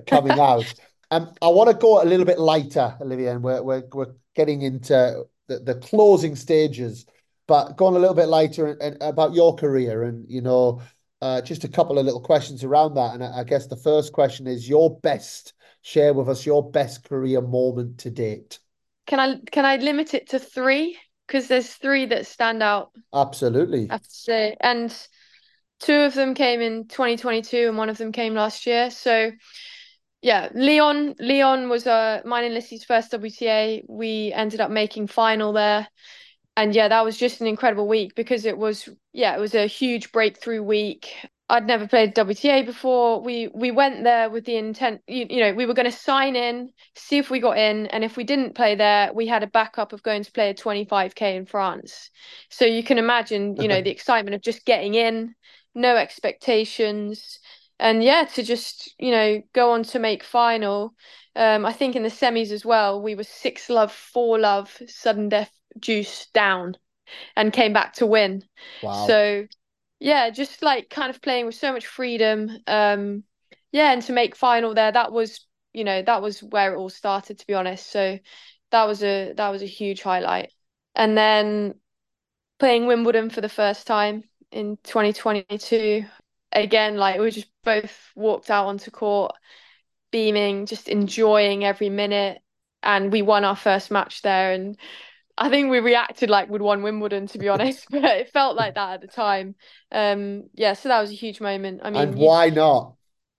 coming out. Um, I want to go a little bit lighter, Olivia, and we're we're we're getting into the, the closing stages, but going a little bit lighter and, and about your career and you know uh, just a couple of little questions around that. And I, I guess the first question is your best, share with us your best career moment to date. Can I can I limit it to three? Because there's three that stand out, I Absolutely. have to say. And two of them came in 2022 and one of them came last year. So yeah, Leon Leon was uh mine and Lissy's first WTA. We ended up making final there. And yeah, that was just an incredible week because it was yeah, it was a huge breakthrough week. I'd never played WTA before. We we went there with the intent, you, you know, we were going to sign in, see if we got in, and if we didn't play there, we had a backup of going to play a 25k in France. So you can imagine, you know, the excitement of just getting in, no expectations, and yeah, to just, you know, go on to make final. Um, I think in the semis as well, we were six love, four love, sudden death juice down and came back to win. Wow. So yeah, just like kind of playing with so much freedom. Um, yeah, and to make final there, that was, you know, that was where it all started, to be honest. So that was a that was a huge highlight. And then playing Wimbledon for the first time in 2022. Again, like we just both walked out onto court, beaming, just enjoying every minute. And we won our first match there. And I think we reacted like we'd won Wimbledon, to be honest, but it felt like that at the time. Um, yeah, so that was a huge moment. I mean, and why not?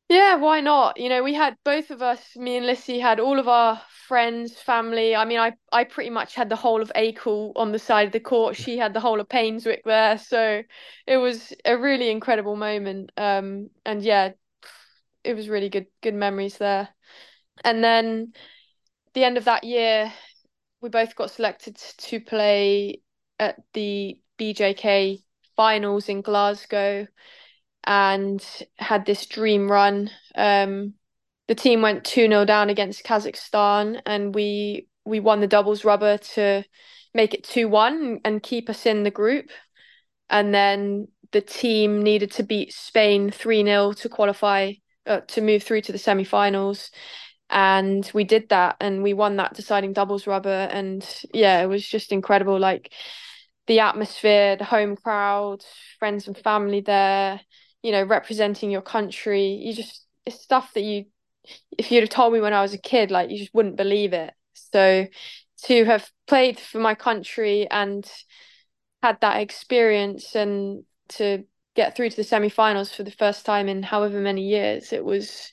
Yeah, why not? You know, we had both of us, me and Lissy, had all of our friends, family. I mean, I I pretty much had the whole of Acle on the side of the court. She had the whole of Painswick there, so it was a really incredible moment. Um, and yeah, it was really good good memories there. And then the end of that year, we both got selected to play at the BJK finals in Glasgow and had this dream run. Um, the team went 2 0 down against Kazakhstan and we we won the doubles rubber to make it 2 1 and keep us in the group. And then the team needed to beat Spain 3 0 to qualify, uh, to move through to the semi finals. And we did that and we won that deciding doubles rubber. And yeah, it was just incredible. Like the atmosphere, the home crowd, friends and family there, you know, representing your country. You just, it's stuff that you if you'd have told me when I was a kid, like you just wouldn't believe it. So to have played for my country and had that experience and to get through to the semi-finals for the first time in however many years, it was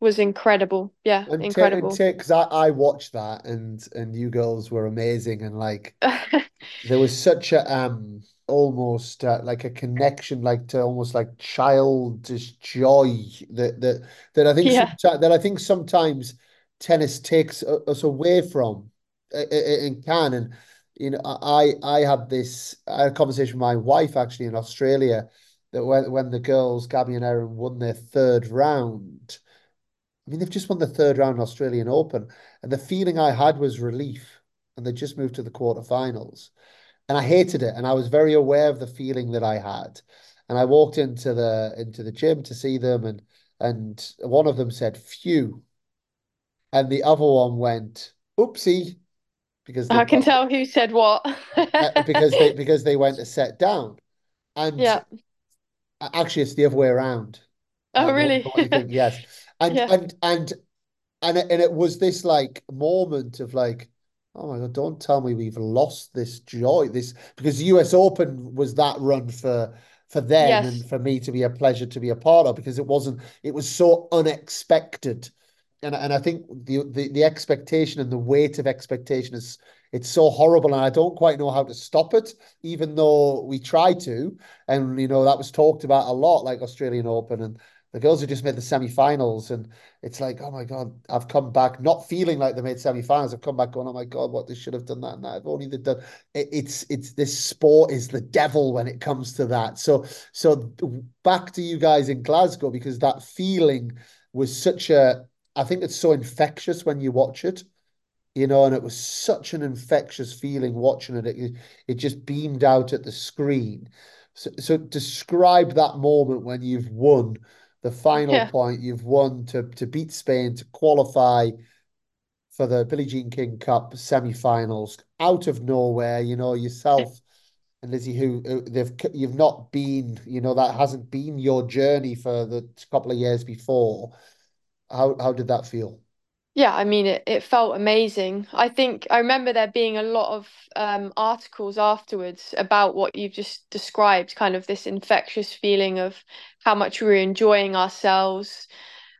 was incredible. Yeah, and incredible. Because I, I watched that and and you girls were amazing and like there was such a um almost uh, like a connection, like to almost like childish joy that that that I think yeah. that I think sometimes tennis takes us away from and can and you know I I had this I had a conversation with my wife actually in Australia that when when the girls Gabby and Erin won their third round. I mean, they've just won the third round Australian Open, and the feeling I had was relief, and they just moved to the quarterfinals and I hated it. And I was very aware of the feeling that I had. And I walked into the into the gym to see them, and and one of them said, "Phew," and the other one went, "Oopsie," because I can tell who said what uh, because they because they went to set down, and yeah, actually it's the other way around. Oh, uh, really? Yes, and yeah. and and and it, and it was this like moment of like Oh my God, don't tell me we've lost this joy. This because the US Open was that run for for them yes. and for me to be a pleasure to be a part of because it wasn't it was so unexpected. And and I think the the, the expectation and the weight of expectation is it's so horrible and I don't quite know how to stop it, even though we try to. And you know, that was talked about a lot, like Australian Open and the girls who just made the semi-finals and it's like oh my god i've come back not feeling like they made semi-finals. I've come back going oh my god what they should have done that and that if only done it, it's it's this sport is the devil when it comes to that. So so back to you guys in glasgow because that feeling was such a i think it's so infectious when you watch it you know and it was such an infectious feeling watching it. It, it just beamed out at the screen. So, so describe that moment when you've won the final yeah. point you've won to to beat Spain to qualify for the Billie Jean King Cup semi-finals out of nowhere. You know yourself and Lizzie, who, who they've you've not been. You know that hasn't been your journey for the couple of years before. How how did that feel? Yeah, I mean, it, it felt amazing. I think I remember there being a lot of um, articles afterwards about what you've just described, kind of this infectious feeling of how much we were enjoying ourselves.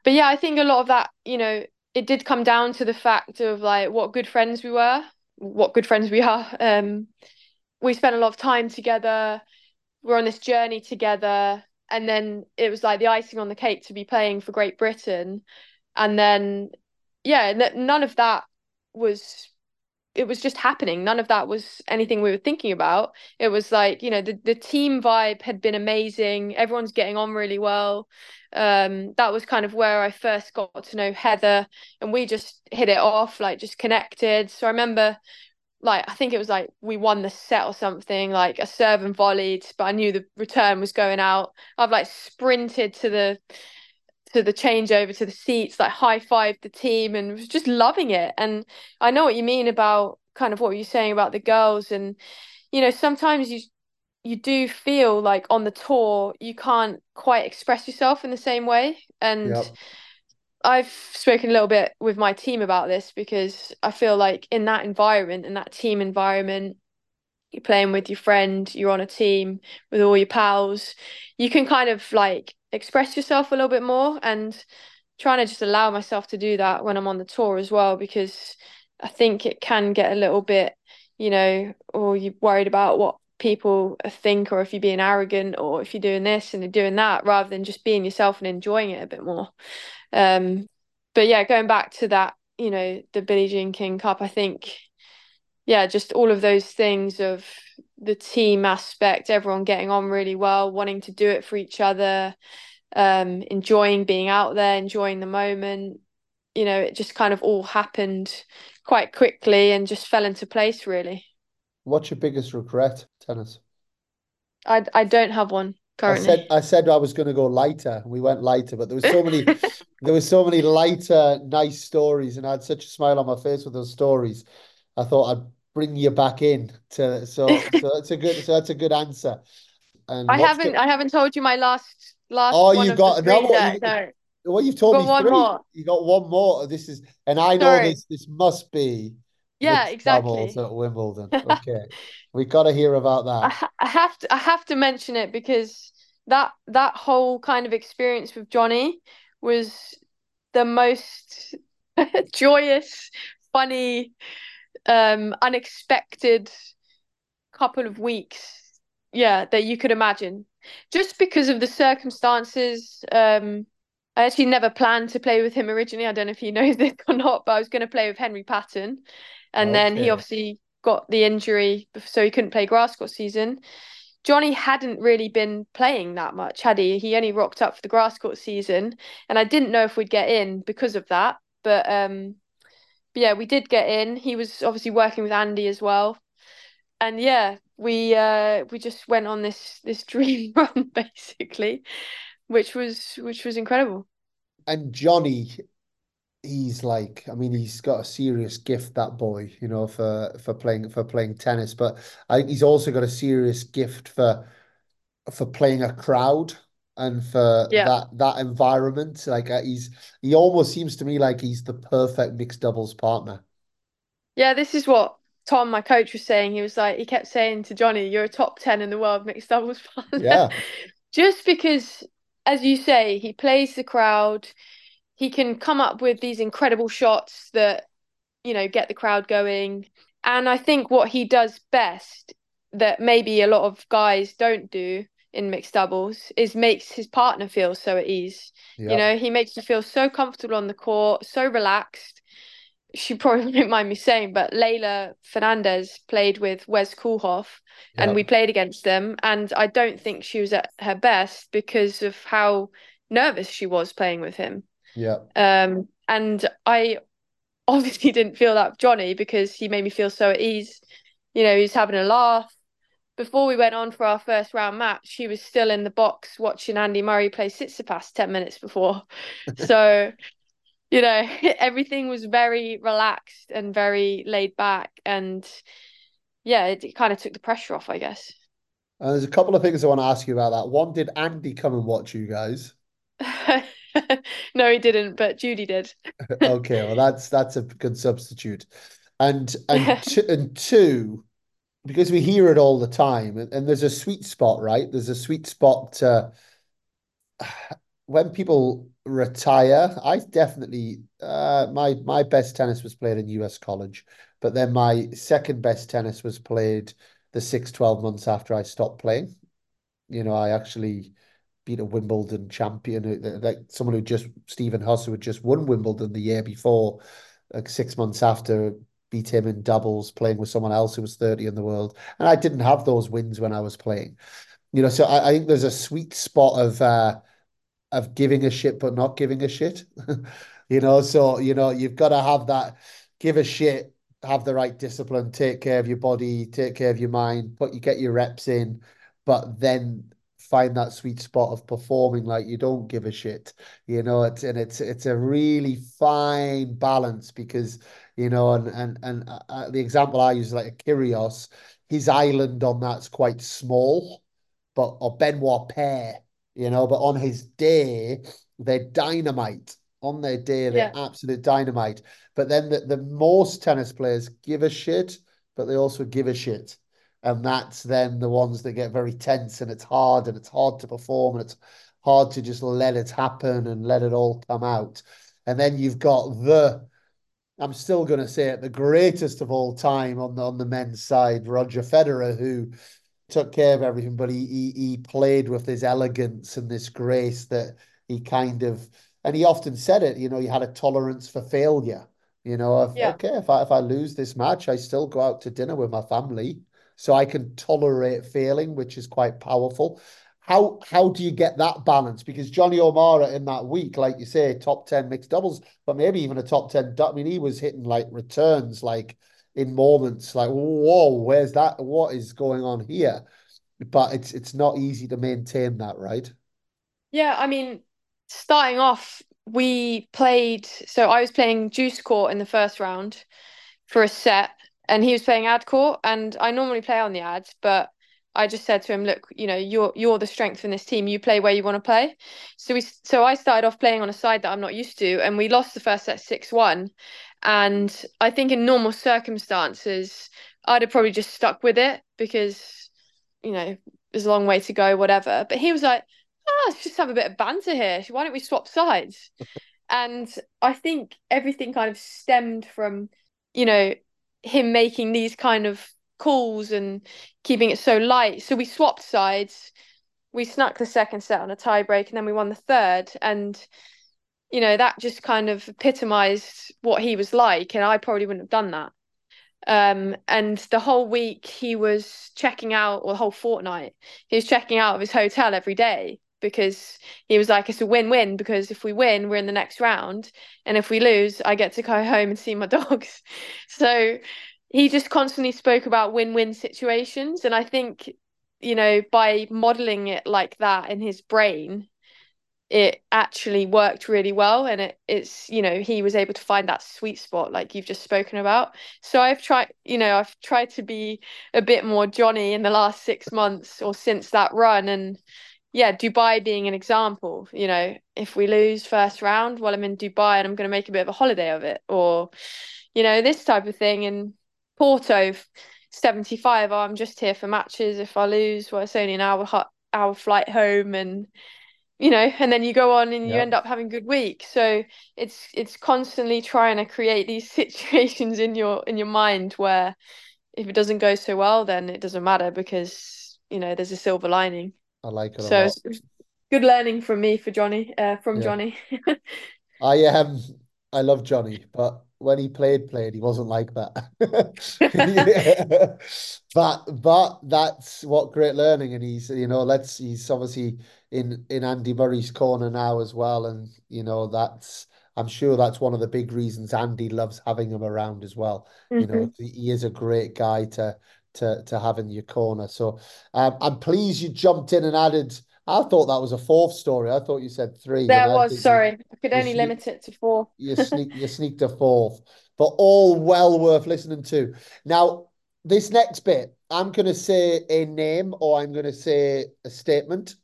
But yeah, I think a lot of that, you know, it did come down to the fact of like what good friends we were, what good friends we are. Um, we spent a lot of time together. We're on this journey together. And then it was like the icing on the cake to be playing for Great Britain. And then yeah, none of that was it was just happening. None of that was anything we were thinking about. It was like, you know, the, the team vibe had been amazing. Everyone's getting on really well. Um, that was kind of where I first got to know Heather and we just hit it off, like just connected. So I remember like I think it was like we won the set or something, like a serve and volleyed, but I knew the return was going out. I've like sprinted to the to the changeover to the seats, like high five the team and was just loving it. And I know what you mean about kind of what you're saying about the girls. And, you know, sometimes you you do feel like on the tour you can't quite express yourself in the same way. And yep. I've spoken a little bit with my team about this because I feel like in that environment, in that team environment, you're playing with your friend, you're on a team with all your pals, you can kind of like express yourself a little bit more and trying to just allow myself to do that when I'm on the tour as well because I think it can get a little bit, you know, or you're worried about what people think or if you're being arrogant or if you're doing this and you're doing that rather than just being yourself and enjoying it a bit more. Um, but yeah, going back to that, you know, the Billie Jean King Cup, I think yeah, just all of those things of the team aspect, everyone getting on really well, wanting to do it for each other, um, enjoying being out there, enjoying the moment. You know, it just kind of all happened quite quickly and just fell into place, really. What's your biggest regret, tennis? I I don't have one currently. I said I said I was going to go lighter. We went lighter, but there was so many there was so many lighter, nice stories, and I had such a smile on my face with those stories. I thought I'd bring you back in to so so that's a good so that's a good answer. And I haven't the, I haven't told you my last last. Oh, you got no, what, you, no. Well, you've told got me one three. More. You got one more. This is, and I know this. This must be. Yeah, exactly. At Wimbledon. Okay, we've got to hear about that. I, I have to. I have to mention it because that that whole kind of experience with Jonny was the most joyous, funny, um, unexpected couple of weeks, yeah, that you could imagine. Just because of the circumstances, um, I actually never planned to play with him originally. I don't know if he knows this or not, but I was going to play with Henry Patten, and okay. then he obviously got the injury, so he couldn't play grass court season. Jonny hadn't really been playing that much, had he? He only rocked up for the grass court season, and I didn't know if we'd get in because of that. But um, but yeah, we did get in. He was obviously working with Andy as well, and yeah, we uh we just went on this this dream run basically, which was which was incredible. And Jonny, he's like, I mean, he's got a serious gift, that boy, you know, for for playing for playing tennis. But I think he's also got a serious gift for for playing a crowd and for yeah. that that environment. Like uh, he's he almost seems to me like he's the perfect mixed doubles partner. Yeah, this is what Tom, my coach, was saying. He was like, he kept saying to Jonny, "You're a top ten in the world mixed doubles partner." Yeah. Just because, as you say, he plays the crowd. He can come up with these incredible shots that, you know, get the crowd going. And I think what he does best that maybe a lot of guys don't do in mixed doubles is makes his partner feel so at ease. Yep. You know, he makes you feel so comfortable on the court, so relaxed. She probably won't mind me saying, but Leylah Fernandez played with Wes Koolhof yep. and we played against them. And I don't think she was at her best because of how nervous she was playing with him. Yeah. Um, and I obviously didn't feel that with Jonny because he made me feel so at ease. You know, he's having a laugh before we went on for our first round match, she was still in the box watching Andy Murray play Tsitsipas 10 minutes before. so, you know, everything was very relaxed and very laid back. And yeah, it, it kind of took the pressure off, I guess. Uh, there's a couple of things I want to ask you about that. One, did Andy come and watch you guys? no, he didn't, but Judy did. okay, well that's that's a good substitute. And and t- and two, because we hear it all the time, and, and there's a sweet spot, right? There's a sweet spot to, when people retire. I definitely uh, my my best tennis was played in US college, but then my second best tennis was played the six, 12 months after I stopped playing. You know, I actually beat a Wimbledon champion, like someone who just Stephen Huss, who had just won Wimbledon the year before, like six months after beat him in doubles playing with someone else who was 30 in the world. And I didn't have those wins when I was playing. You know, so I, I think there's a sweet spot of uh of giving a shit but not giving a shit. you know, so you know, you've got to have that give a shit, have the right discipline, take care of your body, take care of your mind, but you get your reps in, but then find that sweet spot of performing like you don't give a shit you know it's and it's it's a really fine balance because you know, and and and uh, uh, the example I use is like a Kyrgios, his island on that's quite small, but or Benoit Paire, you know, but on his day they're dynamite, On their day, they're yeah. absolute dynamite. But then the, the most tennis players give a shit, but they also give a shit. And that's then the ones that get very tense and it's hard and it's hard to perform and it's hard to just let it happen and let it all come out. And then you've got the I'm still going to say it, the greatest of all time on the on the men's side, Roger Federer, who took care of everything, but he, he he played with this elegance and this grace that he kind of, and he often said it. You know, he had a tolerance for failure. You know, if, yeah. okay, if I if I lose this match, I still go out to dinner with my family, so I can tolerate failing, which is quite powerful how how do you get that balance? Because Jonny O'Mara in that week, like you say, top 10 mixed doubles, but maybe even a top 10. I mean, he was hitting like returns like in moments like, whoa, where's that? What is going on here? But it's it's not easy to maintain that, right? Yeah, I mean, starting off, we played so I was playing deuce court in the first round for a set and he was playing ad court and I normally play on the ads, but I just said to him, look, you know, you're you're the strength in this team. You play where you want to play. So we so I started off playing on a side that I'm not used to, and we lost the first set six one. And I think in normal circumstances, I'd have probably just stuck with it because, you know, there's a long way to go, whatever. But he was like, oh, let's just have a bit of banter here. Why don't we swap sides? and I think everything kind of stemmed from, you know, him making these kind of calls and keeping it so light. So we swapped sides. We snuck the second set on a tiebreak and then we won the third. And, you know, that just kind of epitomized what he was like. And I probably wouldn't have done that. Um, and the whole week he was checking out, or the whole fortnight, he was checking out of his hotel every day because he was like, it's a win win because if we win, we're in the next round. And if we lose, I get to go home and see my dogs. So he just constantly spoke about win-win situations and i think you know by modeling it like that in his brain it actually worked really well and it, it's you know he was able to find that sweet spot like you've just spoken about so i've tried you know i've tried to be a bit more jonny in the last six months or since that run and yeah dubai being an example you know if we lose first round well i'm in dubai and i'm going to make a bit of a holiday of it or you know this type of thing. And Porto 75 oh, I'm just here for matches. If I lose well it's only an hour hour flight home and you know and then you go on and you end up having a good week so it's it's constantly trying to create these situations in your in your mind where if it doesn't go so well then it doesn't matter because you know there's a silver lining I like it a lot. so good learning from me for Jonny uh, from yeah. Jonny I um I love Jonny but when he played played he wasn't like that but but that's what great learning and he's you know let's he's obviously in in Andy Murray's corner now as well and you know that's I'm sure that's one of the big reasons Andy loves having him around as well mm-hmm. you know mm-hmm. he is a great guy to to to have in your corner so um, I'm pleased you jumped in and added I thought that was a fourth story. I thought you said three. There was, sorry. You, I could only limit it to four. you sneak you sneaked a fourth. But all well worth listening to. Now, this next bit, I'm gonna say a name or I'm gonna say a statement.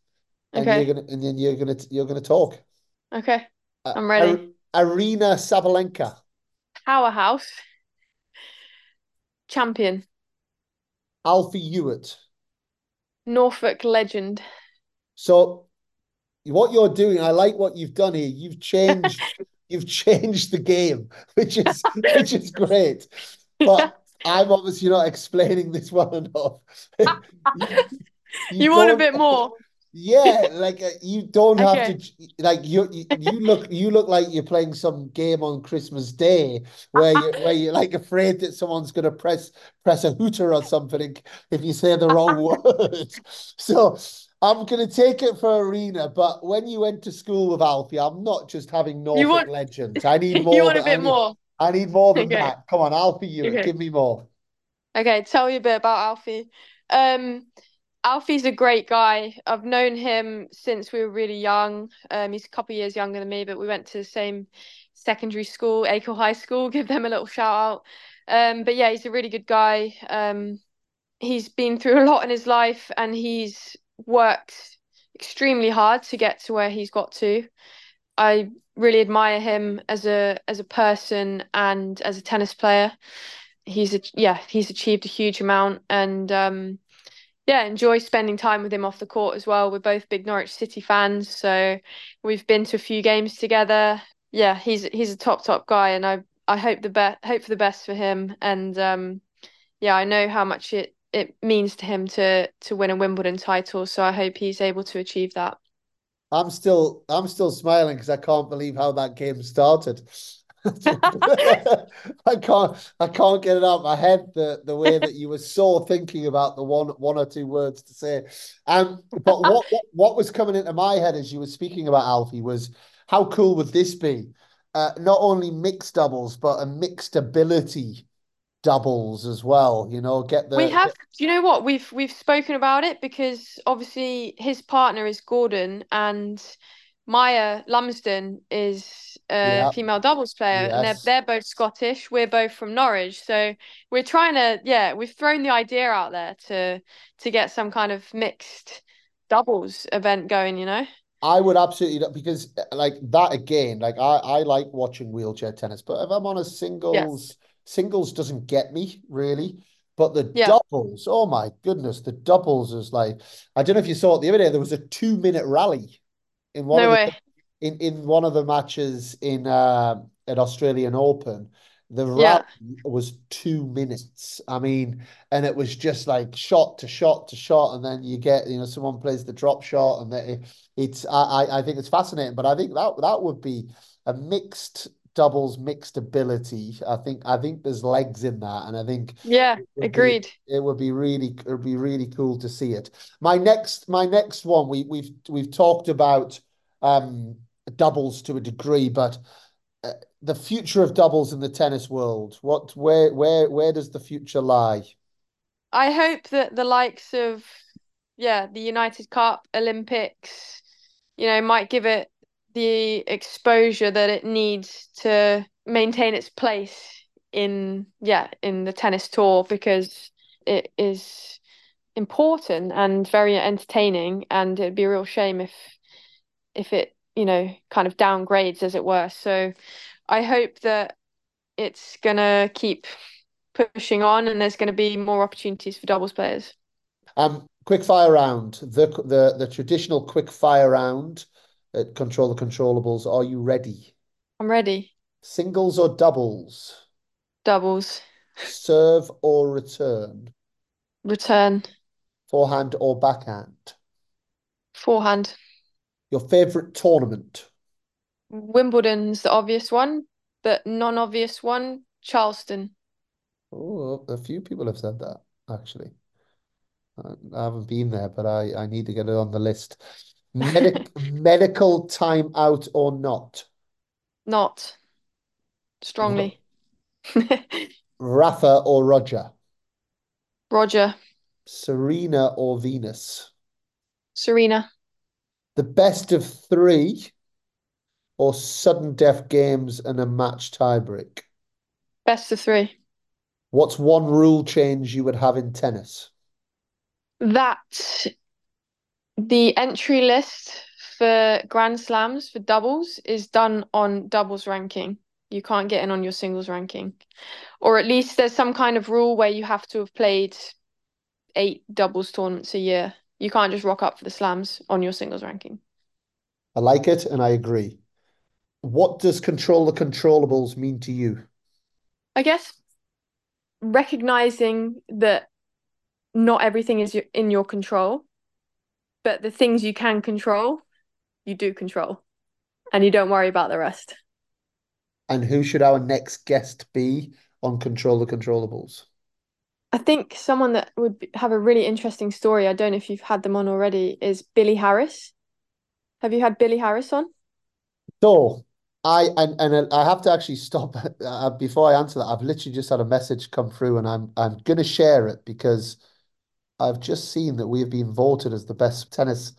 And okay. you're gonna and then you're gonna you're gonna talk. Okay. Uh, I'm ready. Aryna Sabalenka. Powerhouse. Champion. Alfie Hewett. Norfolk legend. So what you're doing, I like what you've done here. You've changed you've changed the game, which is which is great. But I'm obviously not explaining this well enough. you, you want a bit more. Yeah, like uh, you don't have okay. to like you, you you look you look like you're playing some game on Christmas Day where you where you're like afraid that someone's gonna press press a hooter or something if you say the wrong word. So I'm going to take it for Aryna, but when you went to school with Alfie, I'm not just having Norfolk want... legends. I need more. you want a bit I need, more? I need more than okay. that. Come on, Alfie, you okay. give me more. Okay, tell you a bit about Alfie. Um, Alfie's a great guy. I've known him since we were really young. Um, he's a couple years younger than me, but we went to the same secondary school, Acle High School. Give them a little shout out. Um, but yeah, he's a really good guy. Um, he's been through a lot in his life, and he's worked extremely hard to get to where he's got to. I really admire him as a as a person and as a tennis player. He's a, yeah, he's achieved a huge amount and um yeah, enjoy spending time with him off the court as well. We're both big Norwich City fans, so we've been to a few games together. Yeah, he's he's a top top guy, and I I hope the best hope for the best for him. And um, yeah, I know how much it it means to him to to win a Wimbledon title, so I hope he's able to achieve that. I'm still I'm still smiling because I can't believe how that game started. I can't I can't get it out of my head the the way that you were so thinking about the one one or two words to say. Um, but what, what was coming into my head as you were speaking about Alfie was how cool would this be? Uh, not only mixed doubles, but a mixed ability doubles as well. You know, get the we have. Do you know what we've we've spoken about it because obviously his partner is Gordon and Maia Lumsden is a yep. female doubles player, yes. and they're they're both Scottish. We're both from Norwich, so we're trying to yeah, we've thrown the idea out there to to get some kind of mixed doubles event going. You know, I would absolutely because uh, like that again. Like I I like watching wheelchair tennis, but if I'm on a singles, yes. singles doesn't get me really. But the yeah. doubles, oh my goodness, the doubles is like I don't know if you saw it the other day. There was a two minute rally in one no of way. The, in in one of the matches in uh, at Australian Open. The yeah. was two minutes. I mean, and it was just like shot to shot to shot, and then you get you know someone plays the drop shot, and it, it's I I think it's fascinating. But I think that that would be a mixed doubles mixed ability. I think I think there's legs in that, and I think yeah, it agreed. Be, it would be really it would be really cool to see it. My next my next one we we've we've talked about um, doubles to a degree, but uh, the future of doubles in the tennis world. What where where where does the future lie? I hope that the likes of yeah the United Cup Olympics, you know, might give it the exposure that it needs to maintain its place in yeah in the tennis tour because it is important and very entertaining and it'd be a real shame if if it you know kind of downgrades as it were. So i hope that it's going to keep pushing on and there's going to be more opportunities for doubles players. Um quick fire round. The the the traditional quick fire round at control the controllables are you ready? I'm ready. Singles or doubles? Doubles. Serve or return? Return. Forehand or backhand? Forehand your favourite tournament? Wimbledon's the obvious one, but non-obvious one, Charleston. Oh, a few people have said that actually. I haven't been there, but I, I need to get it on the list. Medic medical time out or not? Not. Strongly. Rafa or Roger? Roger. Serena or Venus? Serena the best of three or sudden death games and a match tiebreak? Best of three. What's one rule change you would have in tennis? That the entry list for Grand Slams for doubles is done on doubles ranking. You can't get in on your singles ranking. Or at least there's some kind of rule where you have to have played eight doubles tournaments a year. You can't just rock up for the slams on your singles ranking. I like it and I agree. What does control the controllables mean to you? I guess recognizing that not everything is in your control, but the things you can control, you do control, and you don't worry about the rest. And who should our next guest be on Control the Controllables? I think someone that would have a really interesting story, I don't know if you've had them on already, is Billy Harris. Have you had Billy Harris on? So I and, and I have to actually stop uh, before I answer that. I've literally just had a message come through, and I'm I'm going to share it because I've just seen that we have been voted as the best tennis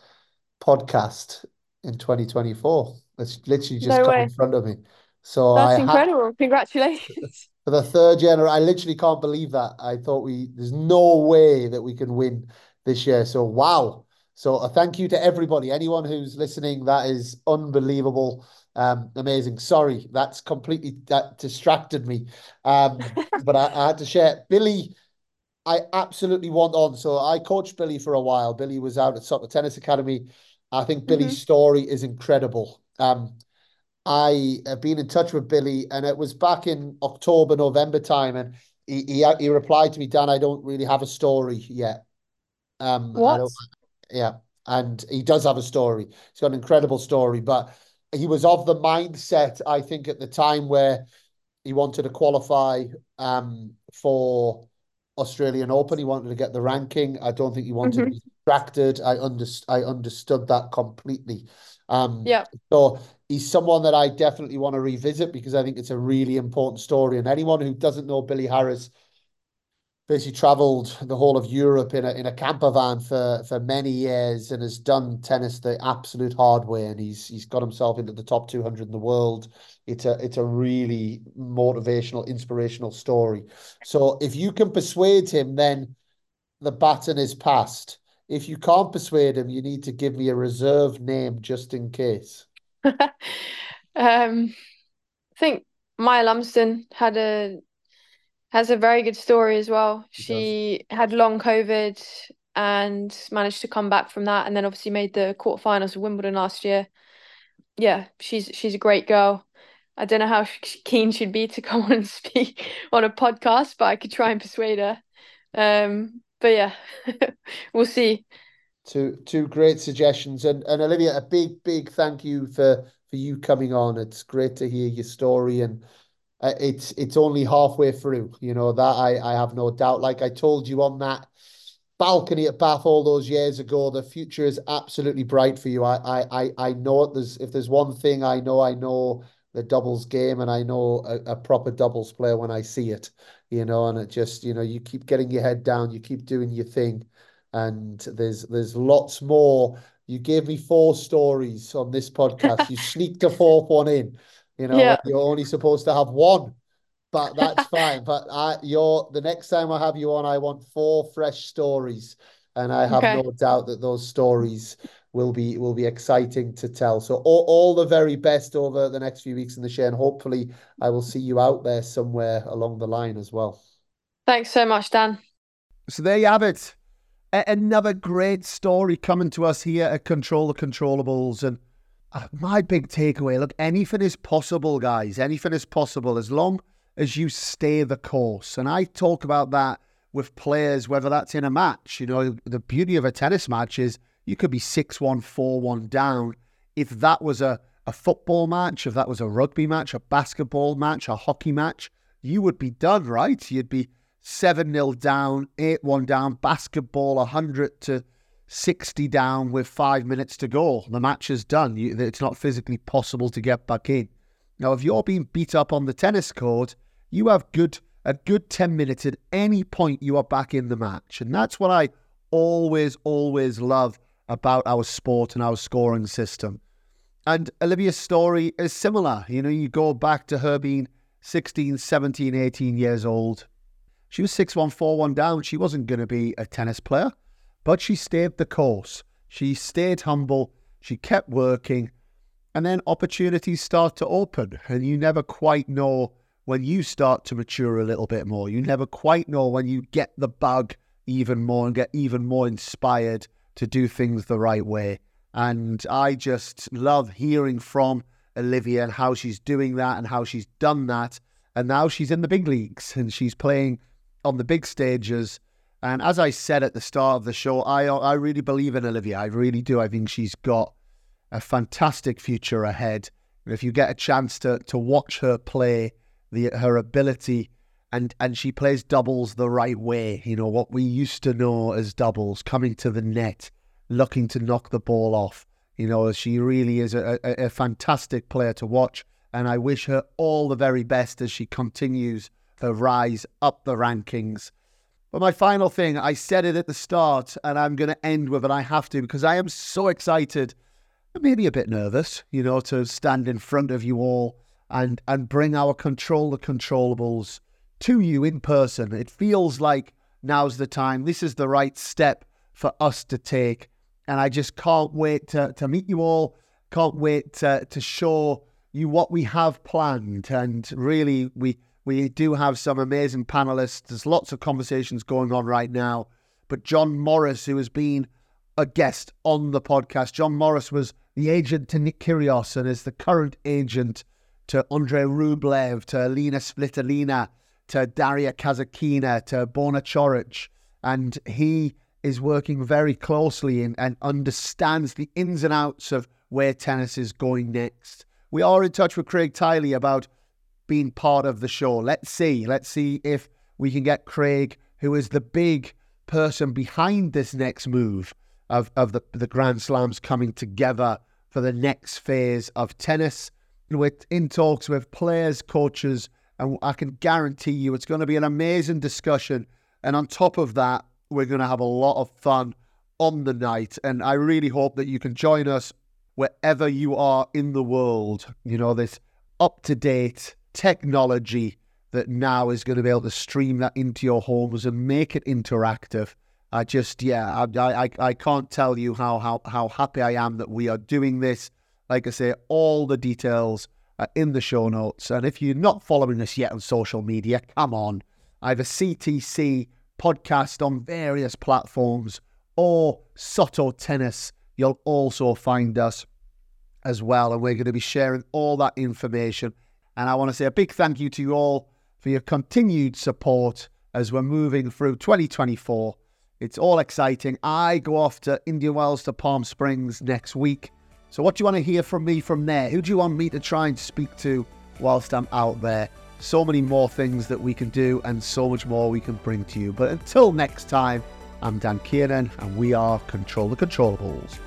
podcast in 2024. It's literally just no come in front of me. So that's I incredible. Congratulations. for the third generation. I literally can't believe that. I thought we there's no way that we can win this year. So wow. So a thank you to everybody, anyone who's listening. That is unbelievable. Um, amazing. Sorry, that's completely that distracted me. Um, but I, I had to share. Billy, I absolutely want on. So I coached Billy for a while. Billy was out at Soto Tennis Academy. I think Billy's Mhm. story is incredible. Um, I have been in touch with Billy, and it was back in October, November time, and he he, he replied to me, Dan, I don't really have a story yet. Um, What? yeah, and he does have a story. He's got an incredible story, but he was of the mindset, I think, at the time where he wanted to qualify um for Australian Open. He wanted to get the ranking. I don't think he wanted to hmm be distracted. I underst I understood that completely. Um, Yeah. so he's someone that I definitely want to revisit because I think it's a really important story. And anyone who doesn't know Billy Harris basically traveled the whole of Europe in a in a camper van for for many years and has done tennis the absolute hard way. And he's he's got himself into the top 200 in the world. It's a it's a really motivational, inspirational story. So if you can persuade him, then the baton is passed. If you can't persuade him, you need to give me a reserve name just in case. Um, I think Maia Lumsden had a has a very good story as well. She had long COVID and managed to come back from that, and then obviously made the quarterfinals of Wimbledon last year. Yeah, she's she's a great girl. I don't know how keen she'd be to come on and speak on a podcast, but I could try and persuade her. Um, but yeah, we'll see. Two two great suggestions. And and Olivia, a big, big thank you for for you coming on. It's great to hear your story and uh, it's it's only halfway through. You know, that I I have no doubt. Like I told you on that balcony at Bath all those years ago, the future is absolutely bright for you. I I I, know it. There's if there's one thing I know, I know the doubles game and I know a, a proper doubles player when I see it, you know, and it just, you know, you keep getting your head down, you keep doing your thing. And there's there's lots more. You gave me four stories on this podcast. You sneaked a fourth one in, you know, Yeah. you're only supposed to have one but that's fine. But I, you're the next time I have you on, I want four fresh stories, and I have no doubt that those stories will be will be exciting to tell. So all, all the very best over the next few weeks in the show, and hopefully I will see you out there somewhere along the line as well. Thanks so much, Dan. So there you have it. Another great story coming to us here at Control the Controllables. And uh, my big takeaway look, anything is possible, guys. Anything is possible as long as you stay the course. And I talk about that with players, whether that's in a match. You know, the beauty of a tennis match is you could be 6 1, 4 1 down. If that was a, a football match, if that was a rugby match, a basketball match, a hockey match, you would be done, right? You'd be 7 0 down, 8 1 down, basketball 100 to 60 down with five minutes to go. The match is done. You, it's not physically possible to get back in. Now, if you're being beat up on the tennis court, you have good a good 10 minutes at any point you are back in the match. And that's what I always, always love about our sport and our scoring system. And Olivia's story is similar. You know, you go back to her being 16, 17, 18 years old. She was 6 1, 4 1 down. She wasn't going to be a tennis player, but she stayed the course. She stayed humble. She kept working. And then opportunities start to open, and you never quite know when you start to mature a little bit more. You never quite know when you get the bug even more and get even more inspired to do things the right way. And I just love hearing from Olivia and how she's doing that and how she's done that. And now she's in the big leagues and she's playing on the big stages. And as I said at the start of the show, I I really believe in Olivia. I really do. I think she's got a fantastic future ahead. And if you get a chance to to watch her play, the her ability and and she plays doubles the right way, you know, what we used to know as doubles, coming to the net, looking to knock the ball off. You know, she really is a, a, a fantastic player to watch. And I wish her all the very best as she continues her rise up the rankings. But my final thing, I said it at the start, and I'm going to end with it. I have to because I am so excited, maybe a bit nervous, you know, to stand in front of you all and and bring our control the controllables to you in person. It feels like now's the time. This is the right step for us to take, and I just can't wait to to meet you all. Can't wait to to show you what we have planned. And really, we we do have some amazing panelists. There's lots of conversations going on right now. But John Morris, who has been a guest on the podcast, John Morris was the agent to Nick Kyrgios and is the current agent to Andre Rublev, to Elina Svitolina, to Daria Kasatkina, to Borna Coric. And he is working very closely in, and understands the ins and outs of where tennis is going next. We are in touch with Craig Tiley about being part of the show. Let's see. Let's see if we can get Craig, who is the big person behind this next move of, of the, the Grand Slams coming together for the next phase of tennis. We're in talks with players, coaches, and I can guarantee you it's going to be an amazing discussion. And on top of that, we're going to have a lot of fun on the night. And I really hope that you can join us wherever you are in the world. You know, this up to date technology that now is going to be able to stream that into your homes and make it interactive. I just, yeah, I, I, I can't tell you how, how, how happy I am that we are doing this. Like I say, all the details are in the show notes. And if you're not following us yet on social media, come on. I have a CTC podcast on various platforms or Soto Tennis. You'll also find us as well. And we're going to be sharing all that information. And I want to say a big thank you to you all for your continued support as we're moving through 2024. It's all exciting. I go off to Indian Wells to Palm Springs next week. So, what do you want to hear from me from there? Who do you want me to try and speak to whilst I'm out there? So many more things that we can do and so much more we can bring to you. But until next time, I'm Dan Kiernan and we are Control the Controllables.